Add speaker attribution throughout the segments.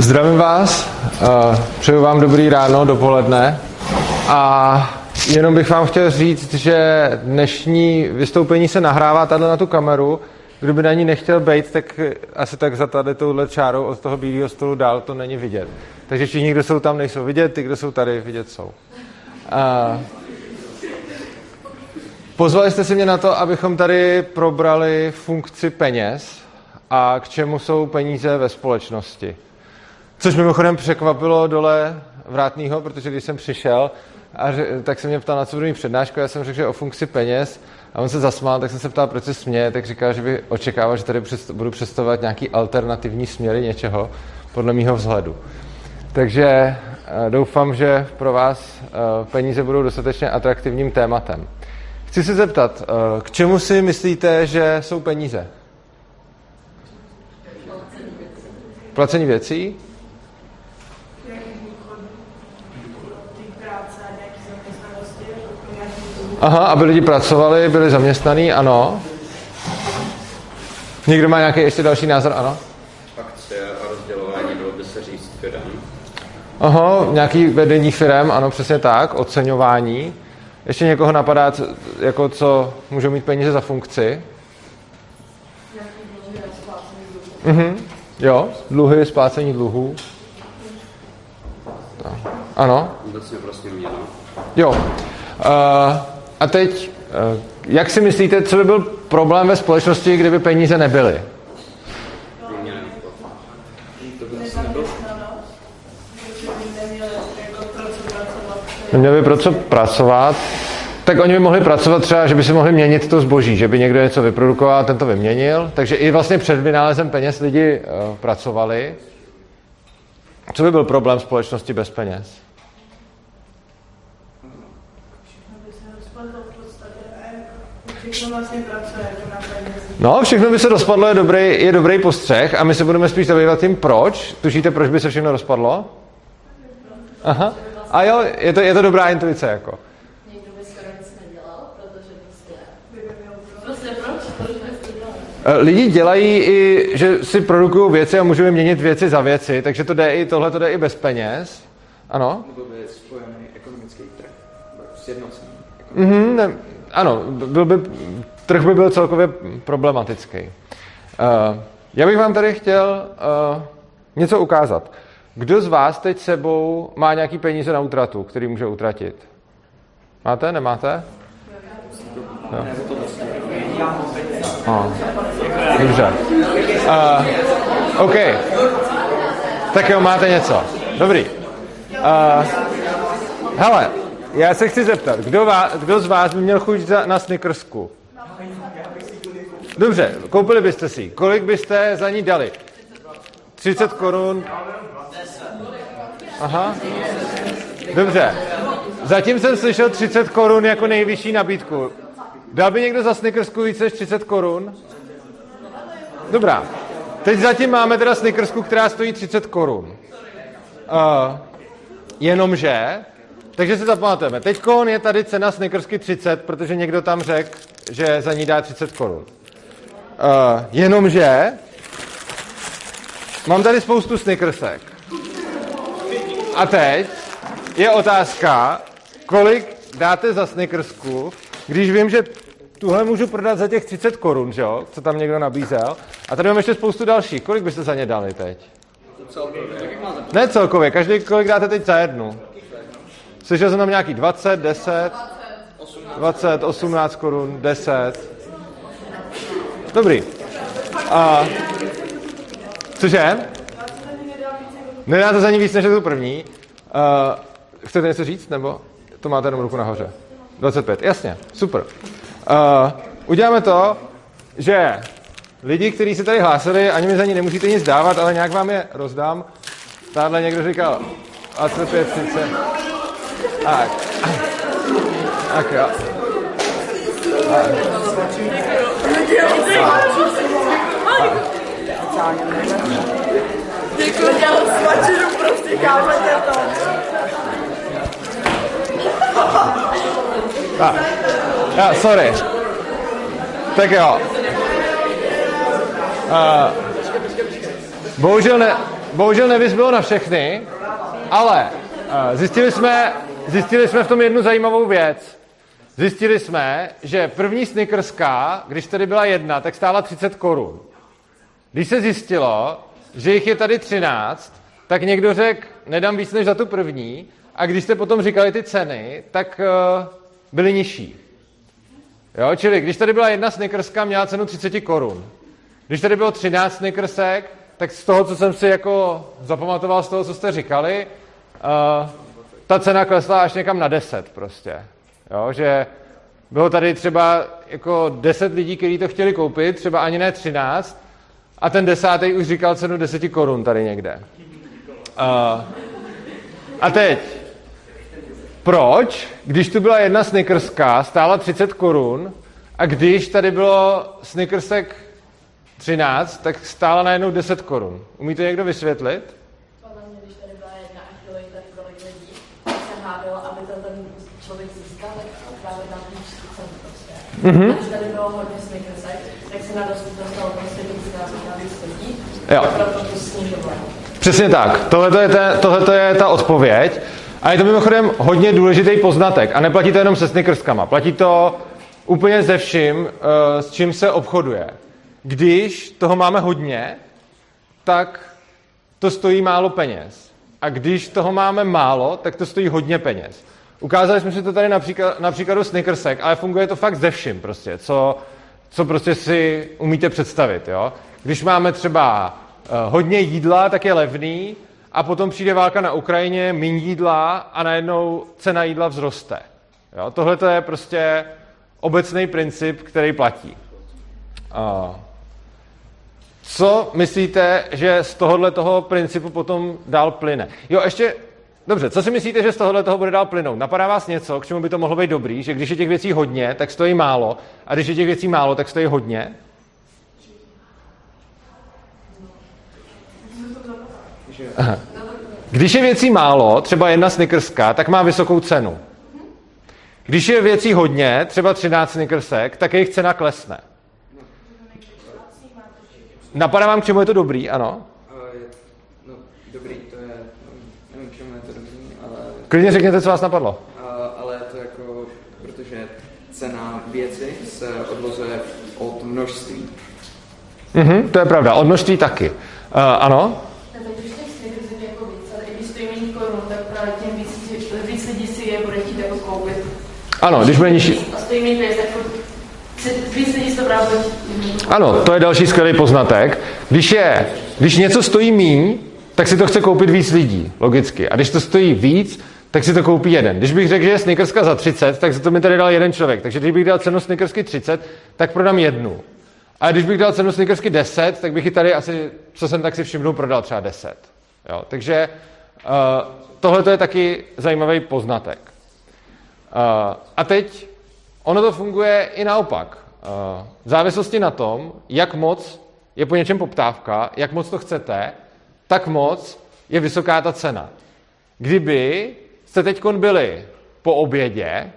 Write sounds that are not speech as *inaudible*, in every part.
Speaker 1: Zdravím vás, přeju vám dobrý ráno, dopoledne a jenom bych vám chtěl říct, že dnešní vystoupení se nahrává tady na tu kameru. Kdo by na ní nechtěl být, tak asi tak za tady touhle čárou od toho bílého stolu dál to není vidět. Takže všichni, kdo jsou tam, nejsou vidět, ty, kdo jsou tady, vidět jsou. A pozvali jste si mě na to, abychom tady probrali funkci peněz a k čemu jsou peníze ve společnosti. Což mimochodem překvapilo dole vrátního, protože když jsem přišel, a řek, tak se mě ptal na co budu mít přednášku, já jsem řekl, že o funkci peněz a on se zasmál, tak jsem se ptal, proč se směje, tak říkal, že by očekával, že tady budu představovat nějaký alternativní směry něčeho, podle mýho vzhledu. Takže eh, doufám, že pro vás eh, peníze budou dostatečně atraktivním tématem. Chci se zeptat, eh, k čemu si myslíte, že jsou peníze? Placení věcí? Aha, aby lidi pracovali, byli zaměstnaní, ano. Někdo má nějaký ještě další názor, ano?
Speaker 2: Akce a rozdělování, bylo by se říct firm.
Speaker 1: Aha, nějaký vedení firm, ano, přesně tak, oceňování. Ještě někoho napadá, jako co můžou mít peníze za funkci? Mhm, jo, dluhy, splácení dluhů. No. Ano?
Speaker 2: Obecně prostě měno.
Speaker 1: Jo. Uh, a teď, uh, jak si myslíte, co by byl problém ve společnosti, kdyby peníze nebyly? Neměli by pro co pracovat, tak oni by mohli pracovat třeba, že by si mohli měnit to zboží, že by někdo něco vyprodukoval a ten to vyměnil. Takže i vlastně před vynálezem peněz lidi uh, pracovali. Co by byl problém společnosti bez peněz? No, všechno by se rozpadlo, je dobrý, je dobrý postřeh a my se budeme spíš zabývat tím, proč. Tušíte, proč by se všechno rozpadlo? Aha. A jo, je to, je to dobrá intuice, jako.
Speaker 3: Někdo by skoro nic nedělal, protože prostě... Prostě proč?
Speaker 1: Eh, Lidi dělají i, že si produkují věci a můžeme měnit věci za věci, takže to jde i, tohle to jde i bez peněz. Ano?
Speaker 4: Nebo by spojený ekonomický trh, sjednocený.
Speaker 1: Mhm, ne, ano, byl by, trh by byl celkově problematický. Uh, já bych vám tady chtěl uh, něco ukázat. Kdo z vás teď sebou má nějaký peníze na útratu, který může utratit? Máte, nemáte? Jo. A, dobře. Uh, OK. Tak jo, máte něco. Dobrý. Uh, hele, já se chci zeptat, kdo, vás, kdo z vás by měl chuť za, na snickersku? Dobře, koupili byste si. Kolik byste za ní dali? 30 korun? Aha. Dobře. Zatím jsem slyšel 30 korun jako nejvyšší nabídku. Dal by někdo za snickersku více než 30 korun? Dobrá. Teď zatím máme teda snickersku, která stojí 30 korun. Uh, jenomže, takže si zapamatujeme, teď je tady cena snickersky 30, protože někdo tam řekl, že za ní dá 30 korun. Uh, jenomže, mám tady spoustu snickersek. A teď je otázka, kolik dáte za snickersku, když vím, že tuhle můžu prodat za těch 30 korun, že jo, co tam někdo nabízel. A tady mám ještě spoustu dalších. Kolik byste za ně dali teď? Ne celkově, každý kolik dáte teď za jednu. Slyšel jsem tam nějaký 20, 10, 20, 18 korun, 10. Dobrý. A, cože? Nedáte za ní víc, než tu první. Uh, chcete něco říct, nebo to máte jenom ruku nahoře? 25, jasně, super. Uh, uděláme to, že lidi, kteří se tady hlásili, ani mi za ní nemusíte nic dávat, ale nějak vám je rozdám. Tádle někdo říkal 25, 30. Tak. Tak jo. Tak.
Speaker 5: Děkuji, dělal svačinu prostě, kážete to.
Speaker 1: Tak. Ja, sorry. Tak jo. Uh, bohužel, ne, bohužel nevys bylo na všechny, ale uh, zjistili jsme, zjistili jsme v tom jednu zajímavou věc. Zjistili jsme, že první snickerská, když tady byla jedna, tak stála 30 korun. Když se zjistilo, že jich je tady 13, tak někdo řekl, nedám víc než za tu první, a když jste potom říkali ty ceny, tak uh, byly nižší. Jo, čili když tady byla jedna snickerska, měla cenu 30 korun. Když tady bylo 13 snickersek, tak z toho, co jsem si jako zapamatoval z toho, co jste říkali, uh, ta cena klesla až někam na 10 prostě. Jo, že bylo tady třeba jako 10 lidí, kteří to chtěli koupit, třeba ani ne 13, a ten desátý už říkal cenu 10 korun tady někde. Uh, a teď, proč, když tu byla jedna snickerská, stála 30 korun, a když tady bylo snickersek 13, tak stála najednou 10 korun. Umíte někdo vysvětlit?
Speaker 3: Podle mě, když tady byla jedna a chtělo jít tady tolik lidí, tak se hádalo, aby to ten člověk získal, tak právě na tu cenu když tady bylo hodně snickersek, tak se na dostalo prostě lidí.
Speaker 1: Jo.
Speaker 3: Proto to.
Speaker 1: Přesně tak. Tohle je, ta, tohleto je ta odpověď. A je to mimochodem hodně důležitý poznatek. A neplatí to jenom se snickerskama. Platí to úplně ze vším, eh, s čím se obchoduje. Když toho máme hodně, tak to stojí málo peněz. A když toho máme málo, tak to stojí hodně peněz. Ukázali jsme si to tady například, na příkladu Snickersek, ale funguje to fakt ze vším prostě, co, co prostě si umíte představit. Jo? Když máme třeba uh, hodně jídla, tak je levný a potom přijde válka na Ukrajině, méně jídla a najednou cena jídla vzroste. Jo? Tohle to je prostě obecný princip, který platí. Co myslíte, že z tohohle toho principu potom dál plyne? Jo, ještě, dobře, co si myslíte, že z tohohle toho bude dál plynout? Napadá vás něco, k čemu by to mohlo být dobrý, že když je těch věcí hodně, tak stojí málo, a když je těch věcí málo, tak stojí hodně? Aha. Když je věcí málo, třeba jedna snickerská, tak má vysokou cenu. Když je věcí hodně, třeba 13 snickersek, tak jejich cena klesne. Napadá vám, k čemu je to dobrý, ano?
Speaker 4: Ale je- No, dobrý, to je, no, nevím, k čemu je to dobrý, ale,
Speaker 1: Klidně řekněte, co vás napadlo.
Speaker 4: a, ale je to jako, protože cena věci se odvozuje od množství.
Speaker 1: Mhm, to je pravda, od množství taky. Uh, ano?
Speaker 3: Jako jako.
Speaker 1: Ano, když bude nižší. Ano, to je další skvělý poznatek. Když, je, když něco stojí míň, tak si to chce koupit víc lidí, logicky. A když to stojí víc, tak si to koupí jeden. Když bych řekl, že je snickerska za 30, tak za to mi tady dal jeden člověk. Takže když bych dal cenu snickersky 30, tak prodám jednu. A když bych dal cenu snickersky 10, tak bych ji tady asi, co jsem tak si všimnul, prodal třeba 10. Jo? Takže uh, tohle je taky zajímavý poznatek. Uh, a teď ono to funguje i naopak. Uh, v závislosti na tom, jak moc je po něčem poptávka, jak moc to chcete, tak moc je vysoká ta cena. Kdyby jste teď byli po obědě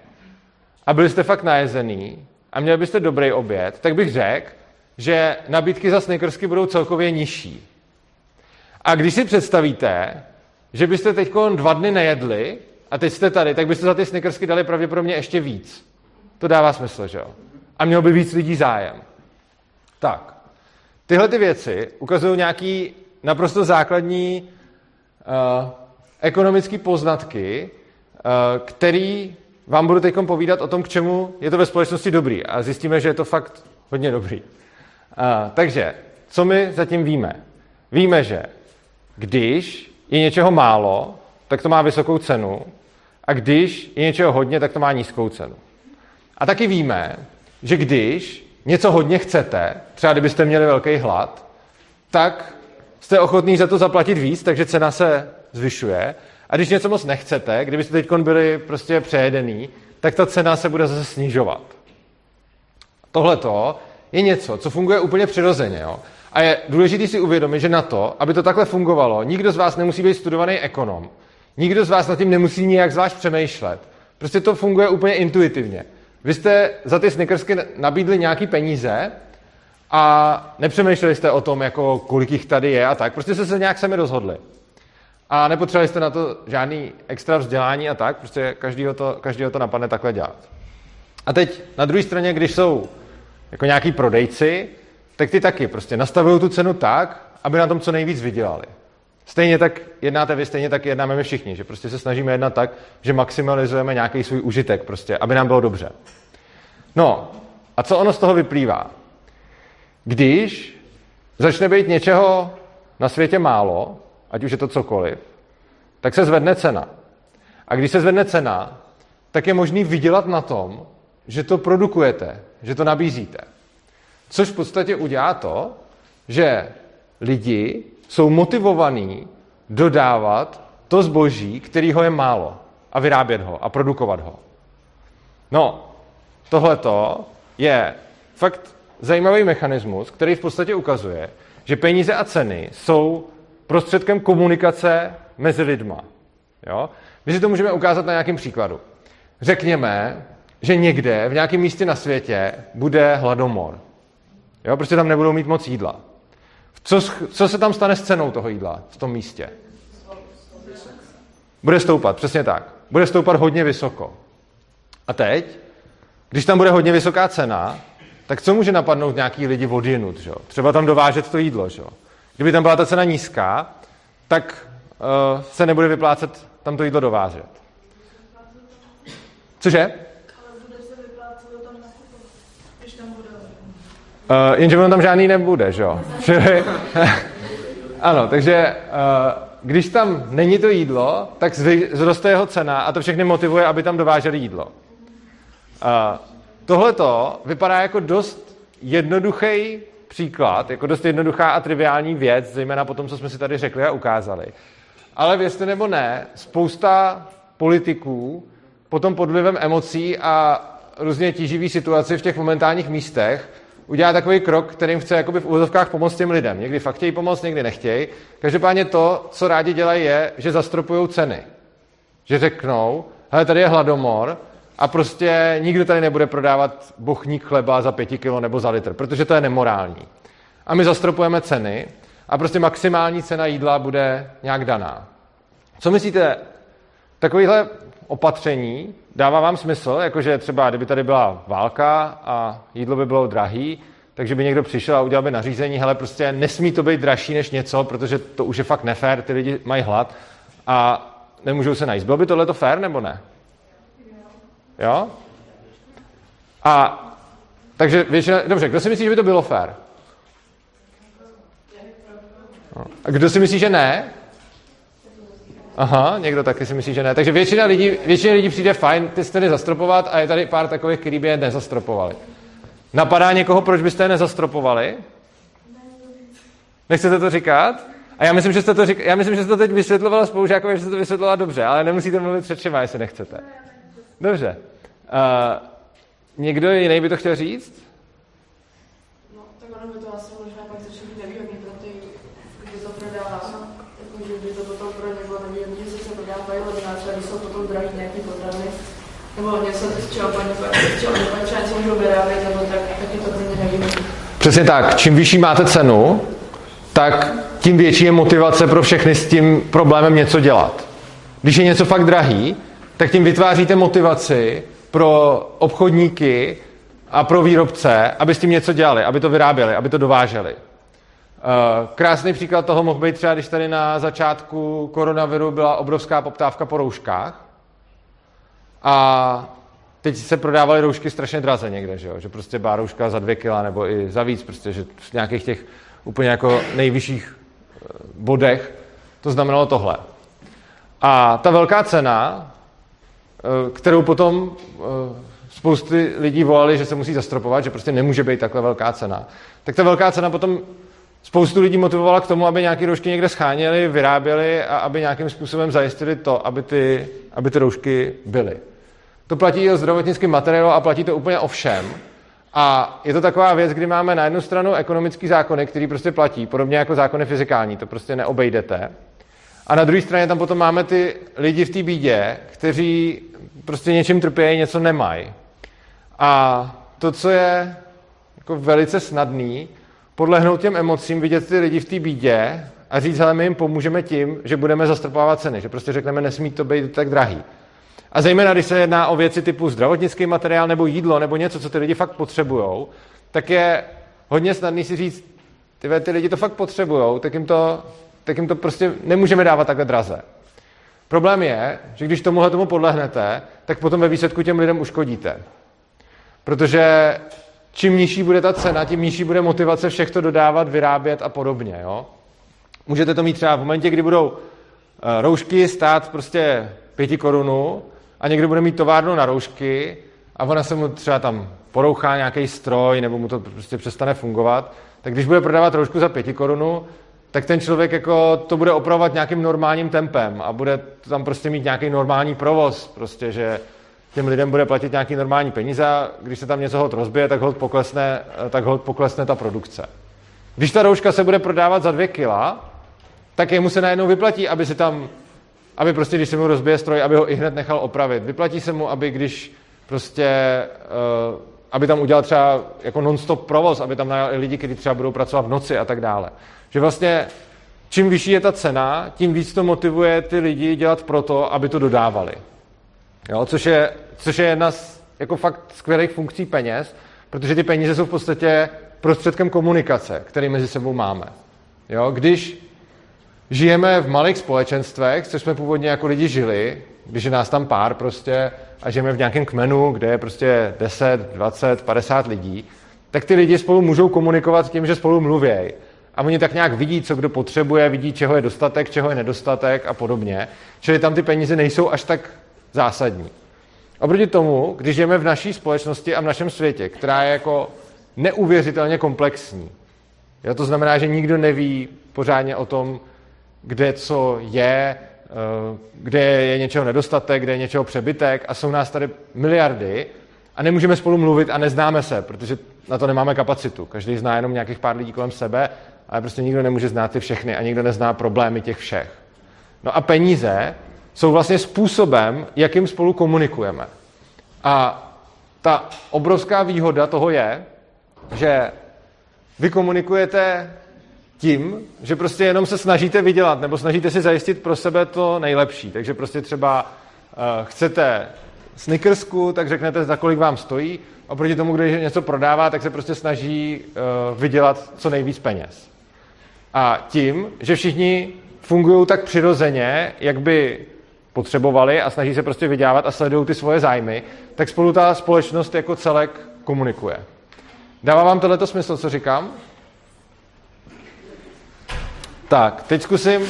Speaker 1: a byli jste fakt najezený a měli byste dobrý oběd, tak bych řekl, že nabídky za snickersky budou celkově nižší. A když si představíte, že byste teď dva dny nejedli a teď jste tady, tak byste za ty snickersky dali pravděpodobně ještě víc. To dává smysl, že jo? A mělo by víc lidí zájem. Tak, tyhle ty věci ukazují nějaký naprosto základní uh, ekonomické poznatky, uh, který vám budu teď povídat o tom, k čemu je to ve společnosti dobrý. A zjistíme, že je to fakt hodně dobrý. Uh, takže, co my zatím víme? Víme, že když je něčeho málo, tak to má vysokou cenu, a když je něčeho hodně, tak to má nízkou cenu. A taky víme, že když něco hodně chcete, třeba kdybyste měli velký hlad, tak jste ochotný za to zaplatit víc, takže cena se zvyšuje. A když něco moc nechcete, kdybyste teď byli prostě přejedený, tak ta cena se bude zase snižovat. Tohle je něco, co funguje úplně přirozeně. Jo? A je důležité si uvědomit, že na to, aby to takhle fungovalo, nikdo z vás nemusí být studovaný ekonom. Nikdo z vás nad tím nemusí nijak zvlášť přemýšlet. Prostě to funguje úplně intuitivně. Vy jste za ty snickersky nabídli nějaký peníze a nepřemýšleli jste o tom, jako kolik jich tady je a tak. Prostě jste se nějak sami rozhodli. A nepotřebovali jste na to žádný extra vzdělání a tak, prostě každýho to, každýho to napadne takhle dělat. A teď na druhé straně, když jsou jako nějaký prodejci, tak ty taky prostě nastavují tu cenu tak, aby na tom co nejvíc vydělali. Stejně tak jednáte vy, stejně tak jednáme my všichni, že prostě se snažíme jednat tak, že maximalizujeme nějaký svůj užitek, prostě, aby nám bylo dobře. No, a co ono z toho vyplývá? Když začne být něčeho na světě málo, ať už je to cokoliv, tak se zvedne cena. A když se zvedne cena, tak je možný vydělat na tom, že to produkujete, že to nabízíte. Což v podstatě udělá to, že lidi jsou motivovaní dodávat to zboží, kterýho je málo a vyrábět ho a produkovat ho. No, tohleto je fakt zajímavý mechanismus, který v podstatě ukazuje, že peníze a ceny jsou prostředkem komunikace mezi lidma. Jo? My si to můžeme ukázat na nějakém příkladu. Řekněme, že někde v nějakém místě na světě bude hladomor. Jo? Prostě tam nebudou mít moc jídla. Co, co se tam stane s cenou toho jídla v tom místě? Bude stoupat, přesně tak. Bude stoupat hodně vysoko. A teď, když tam bude hodně vysoká cena, tak co může napadnout nějaký lidi odjinut? Že? Třeba tam dovážet to jídlo. Že? Kdyby tam byla ta cena nízká, tak uh, se nebude vyplácet tam to jídlo dovážet. Cože? Uh, jenže on tam žádný nebude, že jo? *laughs* ano, takže uh, když tam není to jídlo, tak zroste jeho cena a to všechny motivuje, aby tam dováželi jídlo. Uh, Tohle to vypadá jako dost jednoduchý příklad, jako dost jednoduchá a triviální věc, zejména po tom, co jsme si tady řekli a ukázali. Ale věřte nebo ne, spousta politiků potom pod vlivem emocí a různě tíživý situaci v těch momentálních místech udělá takový krok, kterým chce jakoby v úzovkách pomoct těm lidem. Někdy fakt chtějí pomoct, někdy nechtějí. Každopádně to, co rádi dělají, je, že zastropují ceny. Že řeknou, hele, tady je hladomor, a prostě nikdo tady nebude prodávat bochník chleba za pěti kilo nebo za litr, protože to je nemorální. A my zastropujeme ceny a prostě maximální cena jídla bude nějak daná. Co myslíte, takovýhle opatření dává vám smysl, jakože třeba kdyby tady byla válka a jídlo by bylo drahý, takže by někdo přišel a udělal by nařízení, hele, prostě nesmí to být dražší než něco, protože to už je fakt nefér, ty lidi mají hlad a nemůžou se najíst. Bylo by tohle to fér nebo ne? Jo? A takže většina, dobře, kdo si myslí, že by to bylo fér? A kdo si myslí, že ne? Aha, někdo taky si myslí, že ne. Takže většina lidí, většina lidí přijde fajn ty steny zastropovat a je tady pár takových, kteří by je nezastropovali. Napadá někoho, proč byste je nezastropovali? Nechcete to říkat? A já myslím, že jste to, řík... já myslím, že jste to teď vysvětlovala spolužákovi, že jste to vysvětlovala dobře, ale nemusíte mluvit před všema, jestli nechcete. Dobře. Uh, někdo jiný by to chtěl říct?
Speaker 3: No, tak ono by to asi možná pak začne být nevýhodný pro ty, kdy to prodává. Jako, že by to potom pro ně bylo nevýhodný, že se prodávají hodně, třeba když jsou potom drahý nějaký potraviny, nebo něco, z čeho paní, z čeho paní můžou vyrábět, nebo tak, tak je to pro ně nevýhodný.
Speaker 1: Přesně tak. Čím vyšší máte cenu, tak tím větší je motivace pro všechny s tím problémem něco dělat. Když je něco fakt drahý, tak tím vytváříte motivaci pro obchodníky a pro výrobce, aby s tím něco dělali, aby to vyráběli, aby to dováželi. Eh, krásný příklad toho mohl být třeba, když tady na začátku koronaviru byla obrovská poptávka po rouškách a teď se prodávaly roušky strašně draze někde, že, jo? že prostě byla rouška za dvě kila nebo i za víc, prostě, že v nějakých těch úplně jako nejvyšších eh, bodech to znamenalo tohle. A ta velká cena kterou potom eh, spousty lidí volali, že se musí zastropovat, že prostě nemůže být takhle velká cena. Tak ta velká cena potom spoustu lidí motivovala k tomu, aby nějaké roušky někde scháněli, vyráběli a aby nějakým způsobem zajistili to, aby ty, aby ty roušky byly. To platí i o zdravotnickém materiálu a platí to úplně o všem. A je to taková věc, kdy máme na jednu stranu ekonomický zákony, který prostě platí, podobně jako zákony fyzikální, to prostě neobejdete. A na druhé straně tam potom máme ty lidi v té bídě, kteří prostě něčím trpějí, něco nemají. A to, co je jako velice snadný podlehnout těm emocím, vidět ty lidi v té bídě a říct, ale my jim pomůžeme tím, že budeme zastropovávat ceny, že prostě řekneme, nesmí to být tak drahý. A zejména, když se jedná o věci typu zdravotnický materiál nebo jídlo nebo něco, co ty lidi fakt potřebují, tak je hodně snadný si říct, ty, ty lidi to fakt potřebují, tak jim to, tak jim to prostě nemůžeme dávat takhle draze. Problém je, že když tomuhle tomu podlehnete, tak potom ve výsledku těm lidem uškodíte. Protože čím nižší bude ta cena, tím nižší bude motivace všech to dodávat, vyrábět a podobně. Jo? Můžete to mít třeba v momentě, kdy budou eh, roušky stát prostě pěti korunů a někdo bude mít továrnu na roušky a ona se mu třeba tam porouchá nějaký stroj nebo mu to prostě přestane fungovat, tak když bude prodávat roušku za pěti korunu, tak ten člověk jako to bude opravovat nějakým normálním tempem a bude tam prostě mít nějaký normální provoz, prostě, že těm lidem bude platit nějaký normální peníze a když se tam něco hod rozbije, tak hod poklesne, tak hod poklesne ta produkce. Když ta rouška se bude prodávat za dvě kila, tak jemu se najednou vyplatí, aby se tam, aby prostě, když se mu rozbije stroj, aby ho i hned nechal opravit. Vyplatí se mu, aby když prostě, uh, aby tam udělal třeba jako non-stop provoz, aby tam najal i lidi, kteří třeba budou pracovat v noci a tak dále. Že vlastně čím vyšší je ta cena, tím víc to motivuje ty lidi dělat proto, aby to dodávali. Jo, což, je, což je jedna z jako fakt skvělých funkcí peněz, protože ty peníze jsou v podstatě prostředkem komunikace, který mezi sebou máme. Jo, když žijeme v malých společenstvech, což jsme původně jako lidi žili, když je nás tam pár prostě a žijeme v nějakém kmenu, kde je prostě 10, 20, 50 lidí, tak ty lidi spolu můžou komunikovat tím, že spolu mluvějí. A oni tak nějak vidí, co kdo potřebuje, vidí, čeho je dostatek, čeho je nedostatek a podobně. Čili tam ty peníze nejsou až tak zásadní. Oproti tomu, když žijeme v naší společnosti a v našem světě, která je jako neuvěřitelně komplexní, jo, to znamená, že nikdo neví pořádně o tom, kde co je, eh, kde je něčeho nedostatek, kde je něčeho přebytek a jsou nás tady miliardy a nemůžeme spolu mluvit a neznáme se, protože na to nemáme kapacitu. Každý zná jenom nějakých pár lidí kolem sebe, ale prostě nikdo nemůže znát ty všechny a nikdo nezná problémy těch všech. No a peníze jsou vlastně způsobem, jakým spolu komunikujeme. A ta obrovská výhoda toho je, že vy komunikujete tím, že prostě jenom se snažíte vydělat nebo snažíte si zajistit pro sebe to nejlepší. Takže prostě třeba uh, chcete snickersku, tak řeknete, za kolik vám stojí. Oproti tomu, když něco prodává, tak se prostě snaží uh, vydělat co nejvíc peněz. A tím, že všichni fungují tak přirozeně, jak by potřebovali a snaží se prostě vydělávat a sledují ty svoje zájmy, tak spolu ta společnost jako celek komunikuje. Dává vám tohleto smysl, co říkám? Tak, teď zkusím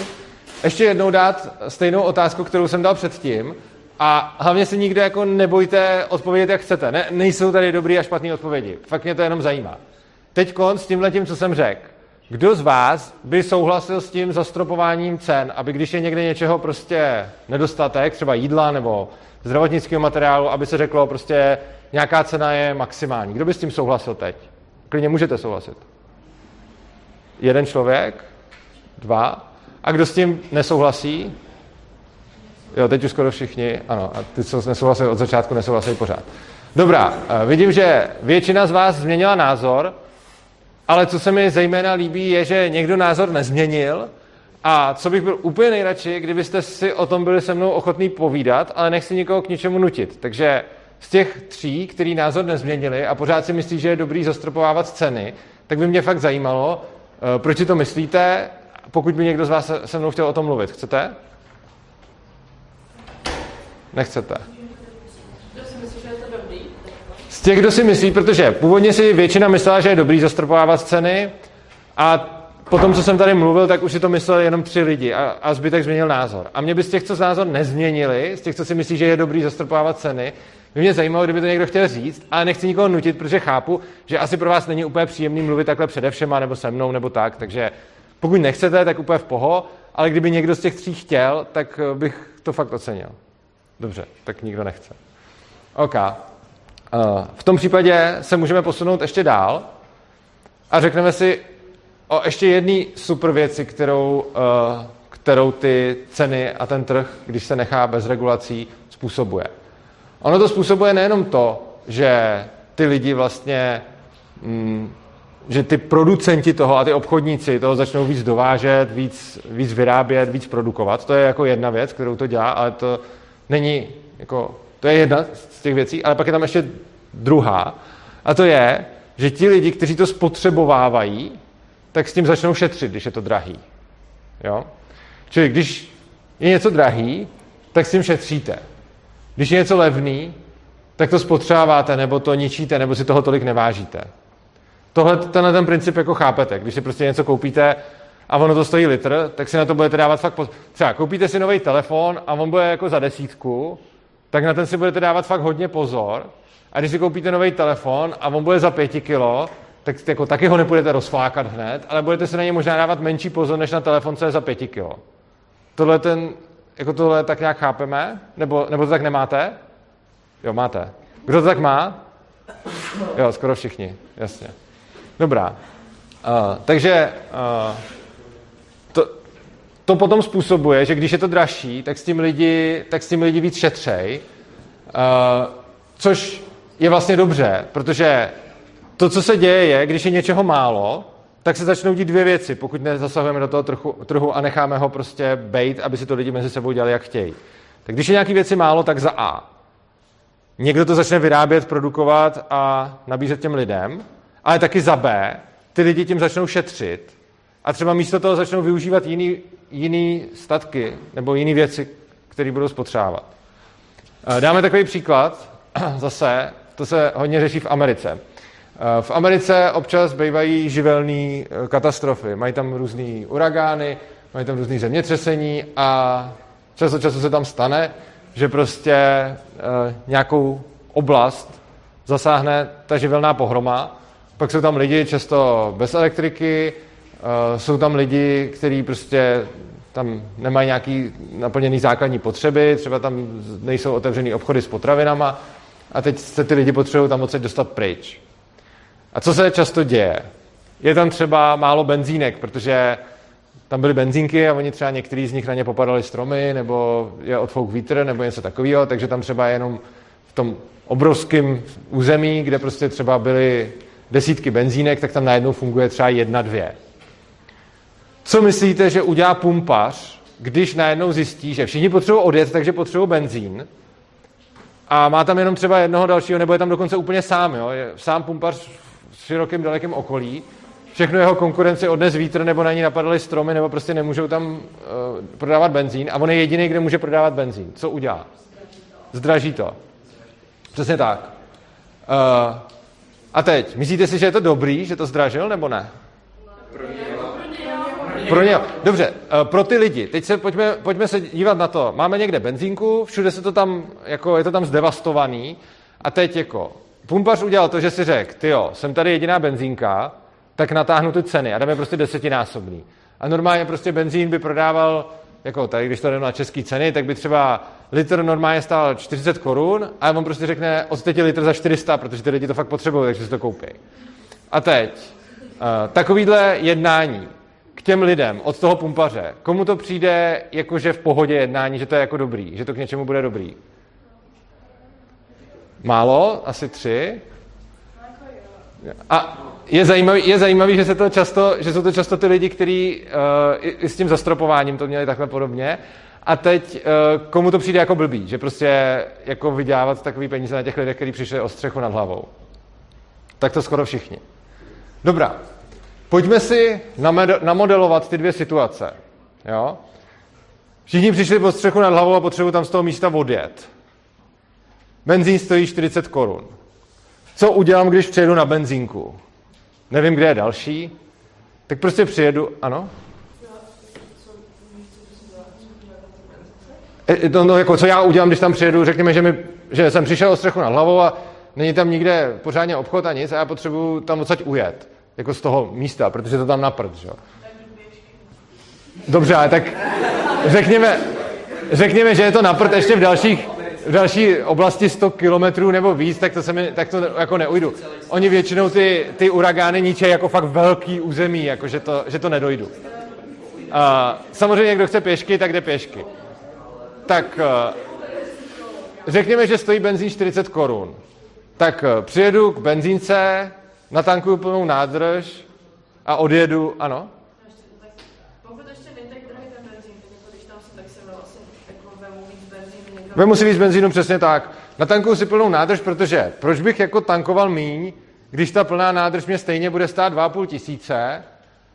Speaker 1: ještě jednou dát stejnou otázku, kterou jsem dal předtím. A hlavně se nikdo jako nebojte odpovědět, jak chcete. Ne, nejsou tady dobrý a špatné odpovědi. Fakt mě to jenom zajímá. Teď s tímhle tím, co jsem řekl. Kdo z vás by souhlasil s tím zastropováním cen, aby když je někde něčeho prostě nedostatek, třeba jídla nebo zdravotnického materiálu, aby se řeklo prostě nějaká cena je maximální. Kdo by s tím souhlasil teď? Klidně můžete souhlasit. Jeden člověk? Dva? A kdo s tím nesouhlasí? Jo, teď už skoro všichni, ano, a ty, co nesouhlasili od začátku, nesouhlasí pořád. Dobrá, eh, vidím, že většina z vás změnila názor, ale co se mi zejména líbí, je, že někdo názor nezměnil a co bych byl úplně nejradši, kdybyste si o tom byli se mnou ochotný povídat, ale nechci nikoho k ničemu nutit. Takže z těch tří, který názor nezměnili a pořád si myslí, že je dobrý zastropovávat ceny, tak by mě fakt zajímalo, eh, proč si to myslíte, pokud by někdo z vás se mnou chtěl o tom mluvit. Chcete? Nechcete. Těch, kdo si myslí, protože původně si většina myslela, že je dobrý zastropovávat ceny a potom, co jsem tady mluvil, tak už si to mysleli jenom tři lidi a, a zbytek změnil názor. A mě by z těch, co názor nezměnili, z těch, co si myslí, že je dobrý zastropovávat ceny, by mě zajímalo, kdyby to někdo chtěl říct, ale nechci nikoho nutit, protože chápu, že asi pro vás není úplně příjemný mluvit takhle přede všema, nebo se mnou, nebo tak, takže pokud nechcete, tak úplně v poho, ale kdyby někdo z těch tří chtěl, tak bych to fakt ocenil. Dobře, tak nikdo nechce. OK. Uh, v tom případě se můžeme posunout ještě dál a řekneme si o ještě jedné super věci, kterou, uh, kterou ty ceny a ten trh, když se nechá bez regulací, způsobuje. Ono to způsobuje nejenom to, že ty lidi vlastně mm, že ty producenti toho a ty obchodníci toho začnou víc dovážet, víc, víc vyrábět, víc produkovat. To je jako jedna věc, kterou to dělá, ale to není jako, to je jedna z těch věcí, ale pak je tam ještě druhá. A to je, že ti lidi, kteří to spotřebovávají, tak s tím začnou šetřit, když je to drahý. Jo? Čili když je něco drahý, tak s tím šetříte. Když je něco levný, tak to spotřebáváte, nebo to ničíte, nebo si toho tolik nevážíte. Tohle, tenhle ten princip jako chápete. Když si prostě něco koupíte a ono to stojí litr, tak si na to budete dávat fakt pozor. Třeba koupíte si nový telefon a on bude jako za desítku, tak na ten si budete dávat fakt hodně pozor. A když si koupíte nový telefon a on bude za pěti kilo, tak jako, taky ho nepůjdete rozflákat hned, ale budete se na něj možná dávat menší pozor, než na telefon, co je za pěti kilo. Tohle ten, jako tohle tak nějak chápeme? Nebo, nebo to tak nemáte? Jo, máte. Kdo to tak má? Jo, skoro všichni, jasně. Dobrá. Uh, takže uh, to potom způsobuje, že když je to dražší, tak s tím lidi, tak s tím lidi víc šetřej, uh, což je vlastně dobře, protože to, co se děje, je, když je něčeho málo, tak se začnou dít dvě věci, pokud nezasahujeme do toho trhu, trhu a necháme ho prostě bejt, aby si to lidi mezi sebou dělali, jak chtějí. Tak když je nějaký věci málo, tak za A. Někdo to začne vyrábět, produkovat a nabízet těm lidem, ale taky za B. Ty lidi tím začnou šetřit a třeba místo toho začnou využívat jiný, jiný statky nebo jiné věci, které budou spotřebovat. Eh, dáme takový příklad, *clears throat* zase, to se hodně řeší v Americe. Eh, v Americe občas bývají živelné eh, katastrofy. Mají tam různé uragány, mají tam různé zemětřesení a čas od času se tam stane, že prostě nějakou oblast zasáhne ta živelná pohroma. Pak jsou tam lidi často bez elektriky, jsou tam lidi, kteří prostě tam nemají nějaký naplněný základní potřeby, třeba tam nejsou otevřený obchody s potravinama a teď se ty lidi potřebují tam odsaď dostat pryč. A co se často děje? Je tam třeba málo benzínek, protože tam byly benzínky a oni třeba některý z nich na ně popadali stromy, nebo je odfouk vítr, nebo něco takového, takže tam třeba jenom v tom obrovském území, kde prostě třeba byly desítky benzínek, tak tam najednou funguje třeba jedna, dvě. Co myslíte, že udělá pumpař, když najednou zjistí, že všichni potřebují odjet, takže potřebují benzín a má tam jenom třeba jednoho dalšího, nebo je tam dokonce úplně sám, jo? je sám pumpař v širokém dalekém okolí, všechno jeho konkurenci odnes vítr, nebo na ní napadaly stromy, nebo prostě nemůžou tam uh, prodávat benzín a on je jediný, kde může prodávat benzín. Co udělá? Zdraží to. Přesně tak. Uh, a teď, myslíte si, že je to dobrý, že to zdražil, nebo ne? Pro ně. Dobře, eh, pro ty lidi. Teď se pojďme, pojďme se dívat na to. Máme někde benzínku, všude se to tam, jako je to tam zdevastovaný a teď jako pumpař udělal to, že si řekl, ty jo, jsem tady jediná benzínka, tak natáhnu ty ceny a dáme prostě desetinásobný. A normálně prostě benzín by prodával, jako tady, když to jdeme na české ceny, tak by třeba litr normálně stál 40 korun a on prostě řekne, od litr za 400, protože ty lidi to fakt potřebují, takže si to koupí. A teď, uh, takovýhle jednání těm lidem od toho pumpaře, komu to přijde jakože v pohodě jednání, že to je jako dobrý, že to k něčemu bude dobrý? Málo? Asi tři? A je zajímavý, je zajímavý že, se to často, že jsou to často ty lidi, kteří uh, s tím zastropováním to měli takhle podobně. A teď uh, komu to přijde jako blbý, že prostě jako vydělávat takový peníze na těch lidech, kteří přišli o střechu nad hlavou. Tak to skoro všichni. Dobrá, Pojďme si namodelovat ty dvě situace. Jo? Všichni přišli po střechu nad hlavou a potřebují tam z toho místa odjet. Benzín stojí 40 korun. Co udělám, když přijedu na benzínku? Nevím, kde je další. Tak prostě přijedu, ano? E, no, no, jako, co já udělám, když tam přijedu, řekněme, že, mi, že jsem přišel o střechu nad hlavou a není tam nikde pořádně obchod a nic a já potřebuju tam odsaď ujet jako z toho místa, protože to tam naprd, že jo. Dobře, ale tak řekněme, řekněme, že je to naprd ještě v dalších, v další oblasti 100 kilometrů nebo víc, tak to, se mi, tak to jako neujdu. Oni většinou ty, ty uragány ničí jako fakt velký území, jako že to, že to nedojdu. A samozřejmě, kdo chce pěšky, tak jde pěšky. Tak řekněme, že stojí benzín 40 korun. Tak přijedu k benzínce, natankuju plnou nádrž a odjedu, ano?
Speaker 3: Tak jako. Vemu
Speaker 1: si víc benzínu, přesně tak. Natankuju si plnou nádrž, protože proč bych jako tankoval míň, když ta plná nádrž mě stejně bude stát 2,5 tisíce,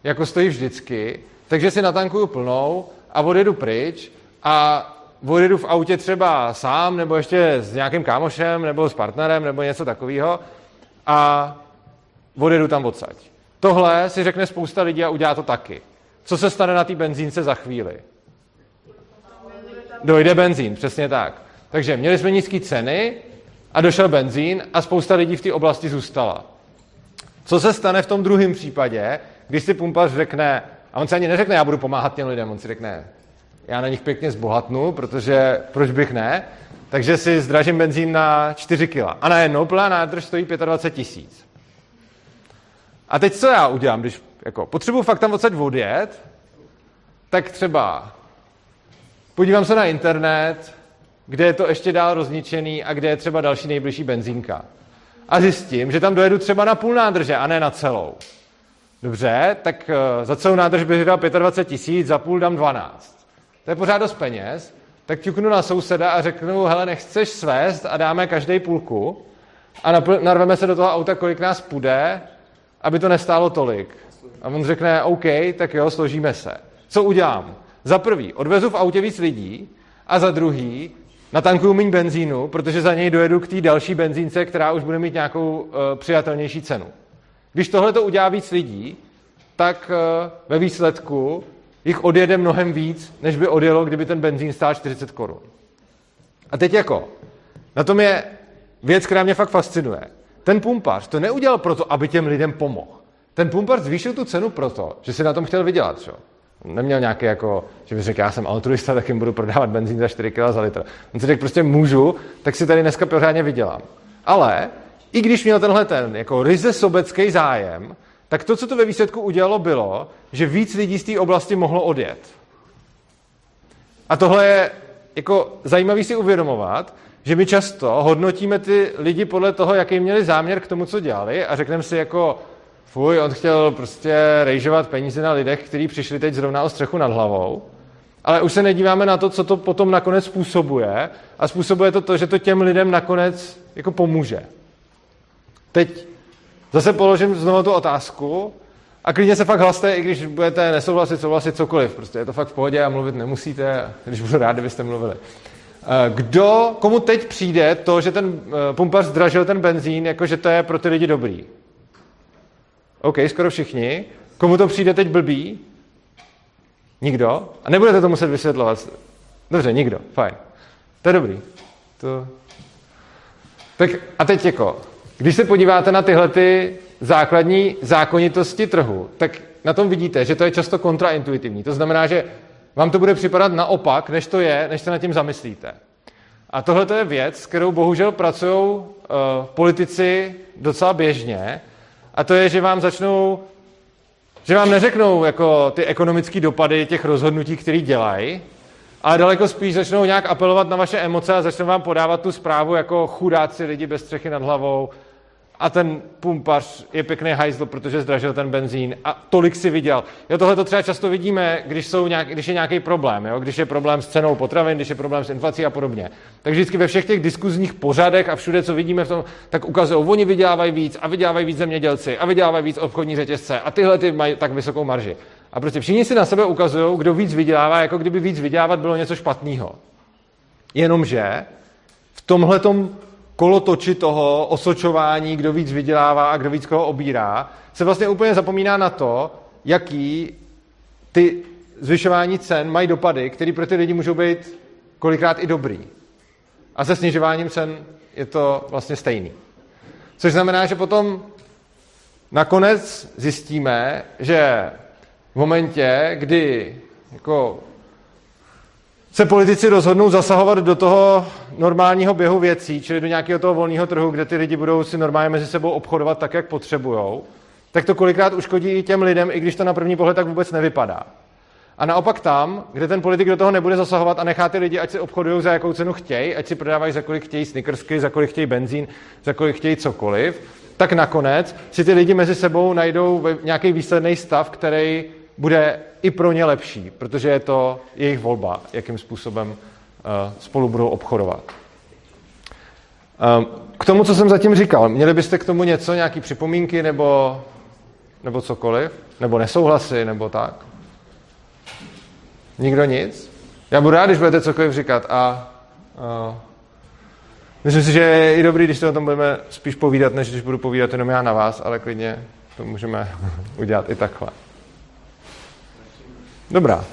Speaker 1: jako stojí vždycky, takže si natankuju plnou a odjedu pryč a odjedu v autě třeba sám, nebo ještě s nějakým kámošem, nebo s partnerem, nebo něco takového a odjedu tam odsaď. Tohle si řekne spousta lidí a udělá to taky. Co se stane na té benzínce za chvíli? Dojde benzín, přesně tak. Takže měli jsme nízké ceny a došel benzín a spousta lidí v té oblasti zůstala. Co se stane v tom druhém případě, když si pumpař řekne, a on se ani neřekne, já budu pomáhat těm lidem, on si řekne, já na nich pěkně zbohatnu, protože proč bych ne, takže si zdražím benzín na 4 kila. A najednou plná nádrž stojí 25 tisíc. A teď co já udělám, když jako, potřebuji fakt tam odsaď odjet, tak třeba podívám se na internet, kde je to ještě dál rozničený a kde je třeba další nejbližší benzínka. A zjistím, že tam dojedu třeba na půl nádrže a ne na celou. Dobře, tak uh, za celou nádrž bych dal 25 tisíc, za půl dám 12. To je pořád dost peněz, tak ťuknu na souseda a řeknu, hele, nechceš svést a dáme každý půlku a narveme se do toho auta, kolik nás půjde, aby to nestálo tolik. A on řekne, OK, tak jo, složíme se. Co udělám? Za prvý, odvezu v autě víc lidí a za druhý, natankuju méně benzínu, protože za něj dojedu k té další benzínce, která už bude mít nějakou uh, přijatelnější cenu. Když tohle to udělá víc lidí, tak uh, ve výsledku jich odjede mnohem víc, než by odjelo, kdyby ten benzín stál 40 korun. A teď jako, na tom je věc, která mě fakt fascinuje. Ten pumpař to neudělal proto, aby těm lidem pomohl. Ten pumpař zvýšil tu cenu proto, že si na tom chtěl vydělat. Čo? Neměl nějaký jako, že by řekl, já jsem altruista, tak jim budu prodávat benzín za 4 kg za litr. On si řekl, prostě můžu, tak si tady dneska pořádně vydělám. Ale i když měl tenhle ten jako ryze sobecký zájem, tak to, co to ve výsledku udělalo, bylo, že víc lidí z té oblasti mohlo odjet. A tohle je jako zajímavý si uvědomovat, že my často hodnotíme ty lidi podle toho, jaký měli záměr k tomu, co dělali a řekneme si jako, fuj, on chtěl prostě rejžovat peníze na lidech, kteří přišli teď zrovna o střechu nad hlavou, ale už se nedíváme na to, co to potom nakonec způsobuje a způsobuje to to, že to těm lidem nakonec jako pomůže. Teď zase položím znovu tu otázku a klidně se fakt hlaste, i když budete nesouhlasit, souhlasit cokoliv. Prostě je to fakt v pohodě a mluvit nemusíte, když budu rád, kdybyste mluvili. Kdo, komu teď přijde to, že ten pumpař zdražil ten benzín, jako že to je pro ty lidi dobrý? OK, skoro všichni. Komu to přijde teď blbý? Nikdo? A nebudete to muset vysvětlovat. Dobře, nikdo. Fajn. To je dobrý. To... Tak a teď jako, když se podíváte na tyhle ty základní zákonitosti trhu, tak na tom vidíte, že to je často kontraintuitivní. To znamená, že vám to bude připadat naopak, než to je, než se nad tím zamyslíte. A tohle je věc, s kterou bohužel pracují uh, politici docela běžně, a to je, že vám začnou, že vám neřeknou jako ty ekonomické dopady těch rozhodnutí, které dělají, ale daleko spíš začnou nějak apelovat na vaše emoce a začnou vám podávat tu zprávu jako chudáci lidi bez střechy nad hlavou, a ten pumpař je pěkný hajzl, protože zdražil ten benzín a tolik si viděl. Jo, tohle to třeba často vidíme, když, jsou nějak, když je nějaký problém, jo? když je problém s cenou potravin, když je problém s inflací a podobně. Tak vždycky ve všech těch diskuzních pořadech a všude, co vidíme v tom, tak ukazují, oni vydělávají víc a vydělávají víc zemědělci a vydělávají víc obchodní řetězce a tyhle ty mají tak vysokou marži. A prostě všichni si na sebe ukazují, kdo víc vydělává, jako kdyby víc vydělávat bylo něco špatného. Jenomže v tomhletom kolotoči toho osočování, kdo víc vydělává a kdo víc koho obírá, se vlastně úplně zapomíná na to, jaký ty zvyšování cen mají dopady, které pro ty lidi můžou být kolikrát i dobrý. A se snižováním cen je to vlastně stejný. Což znamená, že potom nakonec zjistíme, že v momentě, kdy jako se politici rozhodnou zasahovat do toho normálního běhu věcí, čili do nějakého toho volného trhu, kde ty lidi budou si normálně mezi sebou obchodovat tak, jak potřebujou, tak to kolikrát uškodí i těm lidem, i když to na první pohled tak vůbec nevypadá. A naopak tam, kde ten politik do toho nebude zasahovat a nechá ty lidi, ať si obchodují za jakou cenu chtějí, ať si prodávají za kolik chtějí snickersky, za kolik chtějí benzín, za kolik chtějí cokoliv, tak nakonec si ty lidi mezi sebou najdou nějaký výsledný stav, který bude i pro ně lepší, protože je to jejich volba, jakým způsobem spolu budou obchodovat. Um, k tomu, co jsem zatím říkal, měli byste k tomu něco, nějaké připomínky nebo, nebo cokoliv? Nebo nesouhlasy, nebo tak? Nikdo nic? Já budu rád, když budete cokoliv říkat a uh, myslím si, že je i dobrý, když se o tom budeme spíš povídat, než když budu povídat jenom já na vás, ale klidně to můžeme *laughs* udělat i takhle. Dobrá.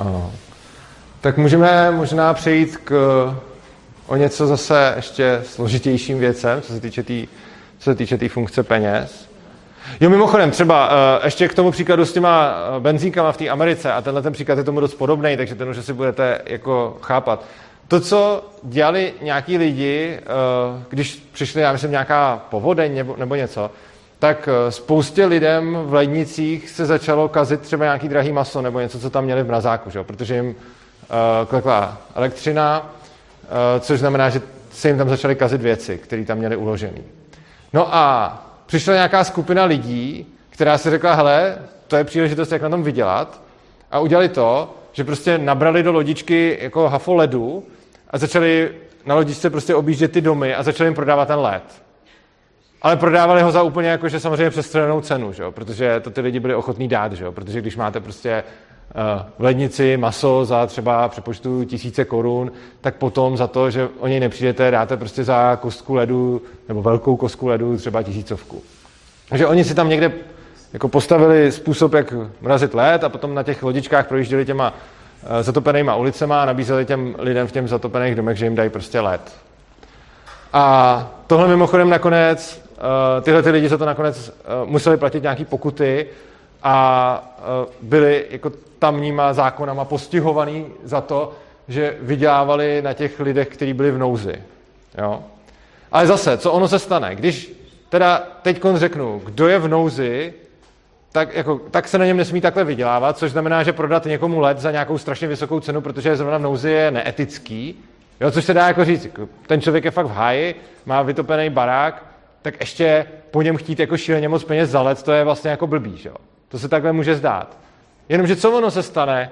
Speaker 1: Uh, tak můžeme možná přejít k o něco zase ještě složitějším věcem, co se týče tý, co se týče tý funkce peněz. Jo, mimochodem, třeba uh, ještě k tomu příkladu s těma benzínkama v té Americe, a tenhle ten příklad je tomu dost podobný, takže ten už si budete jako chápat. To, co dělali nějaký lidi, uh, když přišli, já myslím, nějaká povodeň nebo, nebo něco, tak uh, spoustě lidem v lednicích se začalo kazit třeba nějaký drahý maso nebo něco, co tam měli v mrazáku, že? protože jim klekla elektřina, uh, což znamená, že se jim tam začaly kazit věci, které tam měli uložené. No a přišla nějaká skupina lidí, která si řekla, hele, to je příležitost, jak na tom vydělat. A udělali to, že prostě nabrali do lodičky jako hafo ledu a začali na lodičce prostě objíždět ty domy a začali jim prodávat ten led. Ale prodávali ho za úplně jakože samozřejmě přestřelenou cenu, že? protože to ty lidi byli ochotní dát, že? protože když máte prostě v lednici maso za třeba přepočtu tisíce korun, tak potom za to, že o něj nepřijdete, dáte prostě za kostku ledu, nebo velkou kostku ledu třeba tisícovku. Takže oni si tam někde jako postavili způsob, jak mrazit led a potom na těch lodičkách projížděli těma zatopenýma ulicema a nabízeli těm lidem v těm zatopených domech, že jim dají prostě led. A tohle mimochodem nakonec, tyhle ty lidi za to nakonec museli platit nějaký pokuty a byli jako tamníma zákonama postihovaný za to, že vydělávali na těch lidech, kteří byli v nouzi. Jo? Ale zase, co ono se stane? Když teda teď řeknu, kdo je v nouzi, tak, jako, tak se na něm nesmí takhle vydělávat, což znamená, že prodat někomu let za nějakou strašně vysokou cenu, protože je zrovna v nouzi, je neetický. Jo, což se dá jako říct, jako, ten člověk je fakt v háji, má vytopený barák, tak ještě po něm chtít jako šíleně moc peněz za let, to je vlastně jako blbý, že jo? To se takhle může zdát. Jenomže co ono se stane?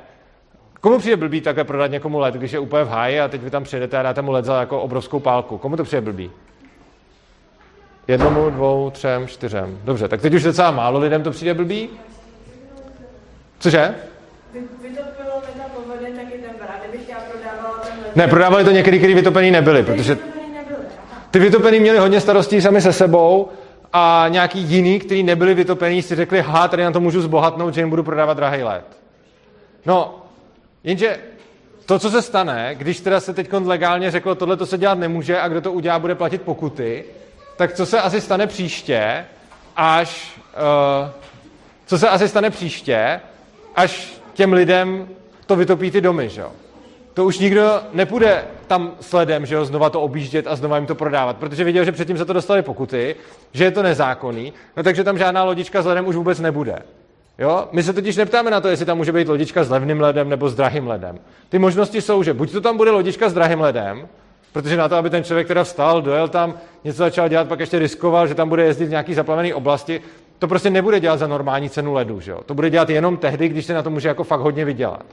Speaker 1: Komu přijde blbý takhle prodat někomu let, když je úplně v háji a teď vy tam přijedete a dáte mu let za jako obrovskou pálku? Komu to přijde blbý? Jednomu, dvou, třem, čtyřem. Dobře, tak teď už docela málo lidem to přijde blbý. Cože?
Speaker 5: Kdybych já prodávala ten.
Speaker 1: Ne, prodávali to někdy, kteří vytopený nebyli, protože ty vytopený měli hodně starostí sami se sebou a nějaký jiný, kteří nebyli vytopení, si řekli, ha, tady na to můžu zbohatnout, že jim budu prodávat drahý let. No, jenže to, co se stane, když teda se teď legálně řeklo, tohle to se dělat nemůže a kdo to udělá, bude platit pokuty, tak co se asi stane příště, až, uh, co se asi stane příště, až těm lidem to vytopí ty domy, že jo? To už nikdo nepůjde tam sledem, že jo, znova to objíždět a znova jim to prodávat, protože viděl, že předtím se to dostali pokuty, že je to nezákonný, no takže tam žádná lodička s ledem už vůbec nebude. Jo? My se totiž neptáme na to, jestli tam může být lodička s levným ledem nebo s drahým ledem. Ty možnosti jsou, že buď to tam bude lodička s drahým ledem, protože na to, aby ten člověk teda vstal, dojel tam, něco začal dělat, pak ještě riskoval, že tam bude jezdit v nějaký zaplavené oblasti, to prostě nebude dělat za normální cenu ledu. Že jo? To bude dělat jenom tehdy, když se na to může jako fakt hodně vydělat.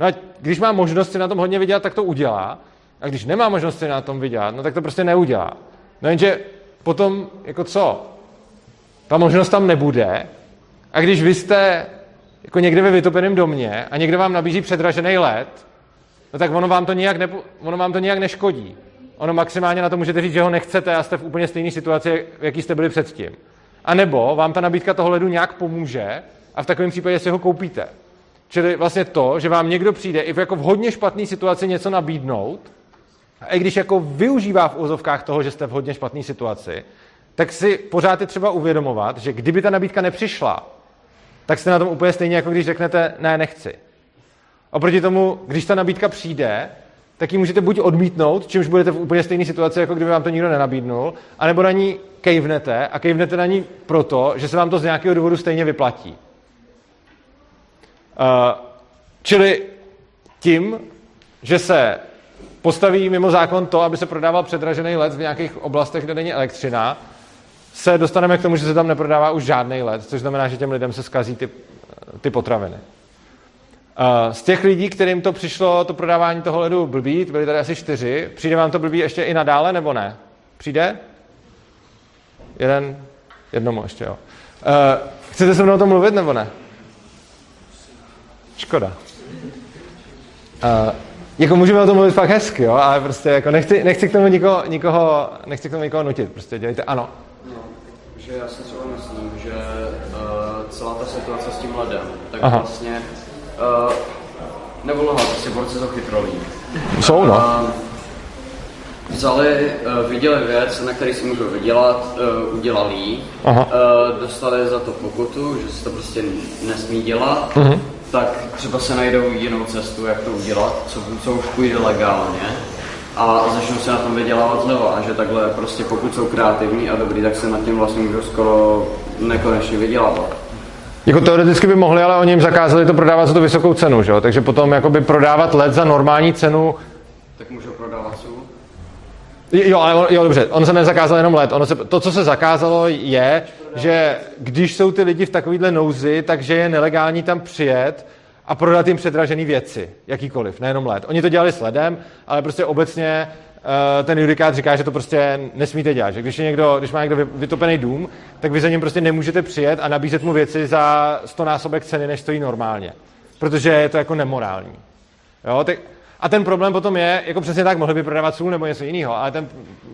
Speaker 1: No a když má možnost si na tom hodně vydělat, tak to udělá. A když nemá možnost si na tom vydělat, no tak to prostě neudělá. No jenže potom, jako co? Ta možnost tam nebude. A když vy jste jako někde ve vytopeném domě a někdo vám nabízí předražený let, no tak ono vám to nijak, nepo, ono vám to nijak neškodí. Ono maximálně na to můžete říct, že ho nechcete a jste v úplně stejné situaci, jaký jste byli předtím. A nebo vám ta nabídka toho ledu nějak pomůže a v takovém případě si ho koupíte. Čili vlastně to, že vám někdo přijde i v jako v hodně špatné situaci něco nabídnout, a i když jako využívá v úzovkách toho, že jste v hodně špatné situaci, tak si pořád je třeba uvědomovat, že kdyby ta nabídka nepřišla, tak jste na tom úplně stejně, jako když řeknete, ne, nechci. Oproti tomu, když ta nabídka přijde, tak ji můžete buď odmítnout, čímž budete v úplně stejné situaci, jako kdyby vám to nikdo nenabídnul, anebo na ní kejvnete a kejvnete na ní proto, že se vám to z nějakého důvodu stejně vyplatí. Uh, čili tím, že se postaví mimo zákon to, aby se prodával předražený let v nějakých oblastech, kde není elektřina, se dostaneme k tomu, že se tam neprodává už žádný led, což znamená, že těm lidem se skazí ty, ty potraviny. Z těch lidí, kterým to přišlo, to prodávání toho ledu blbý, byly tady asi čtyři, přijde vám to blbý ještě i nadále, nebo ne? Přijde? Jeden? Jednomu ještě, jo. Chcete se mnou o tom mluvit, nebo ne? Škoda. Jako můžeme o tom mluvit fakt hezky, jo, ale prostě jako nechci, nechci k tomu nikoho, nikoho, nechci k tomu nikoho nutit, prostě dělejte ano.
Speaker 2: No, že já si třeba myslím, že uh, celá ta situace s tím ledem, tak
Speaker 1: Aha.
Speaker 2: vlastně uh, nebo lhal, prostě borci jsou chytrolí.
Speaker 1: Jsou, no.
Speaker 2: Uh, vzali, uh, viděli věc, na který si můžou vydělat, uh, udělali ji, uh, dostali za to pokutu, že se to prostě nesmí dělat,
Speaker 1: Mhm.
Speaker 2: Tak třeba se najdou jinou cestu, jak to udělat, co, co už půjde legálně a začnou se na tom vydělávat zleva a že takhle prostě pokud jsou kreativní a dobrý, tak se nad tím vlastně můžou skoro nekonečně vydělávat.
Speaker 1: Jako teoreticky by mohli, ale oni jim zakázali to prodávat za tu vysokou cenu, že jo? Takže potom jakoby prodávat led za normální cenu,
Speaker 2: Tak můžou prodávat?
Speaker 1: Jo, ale jo, dobře, on se nezakázal jenom let. Ono se, to, co se zakázalo, je, že když jsou ty lidi v takovýhle nouzi, takže je nelegální tam přijet a prodat jim předražené věci, jakýkoliv, nejenom let. Oni to dělali s ledem, ale prostě obecně uh, ten judikát říká, že to prostě nesmíte dělat. Že když, je někdo, když má někdo vy- vytopený dům, tak vy za ním prostě nemůžete přijet a nabízet mu věci za 100 násobek ceny, než stojí normálně. Protože je to jako nemorální. Jo, tak, a ten problém potom je, jako přesně tak, mohli by prodávat sůl nebo něco jiného, ale ten,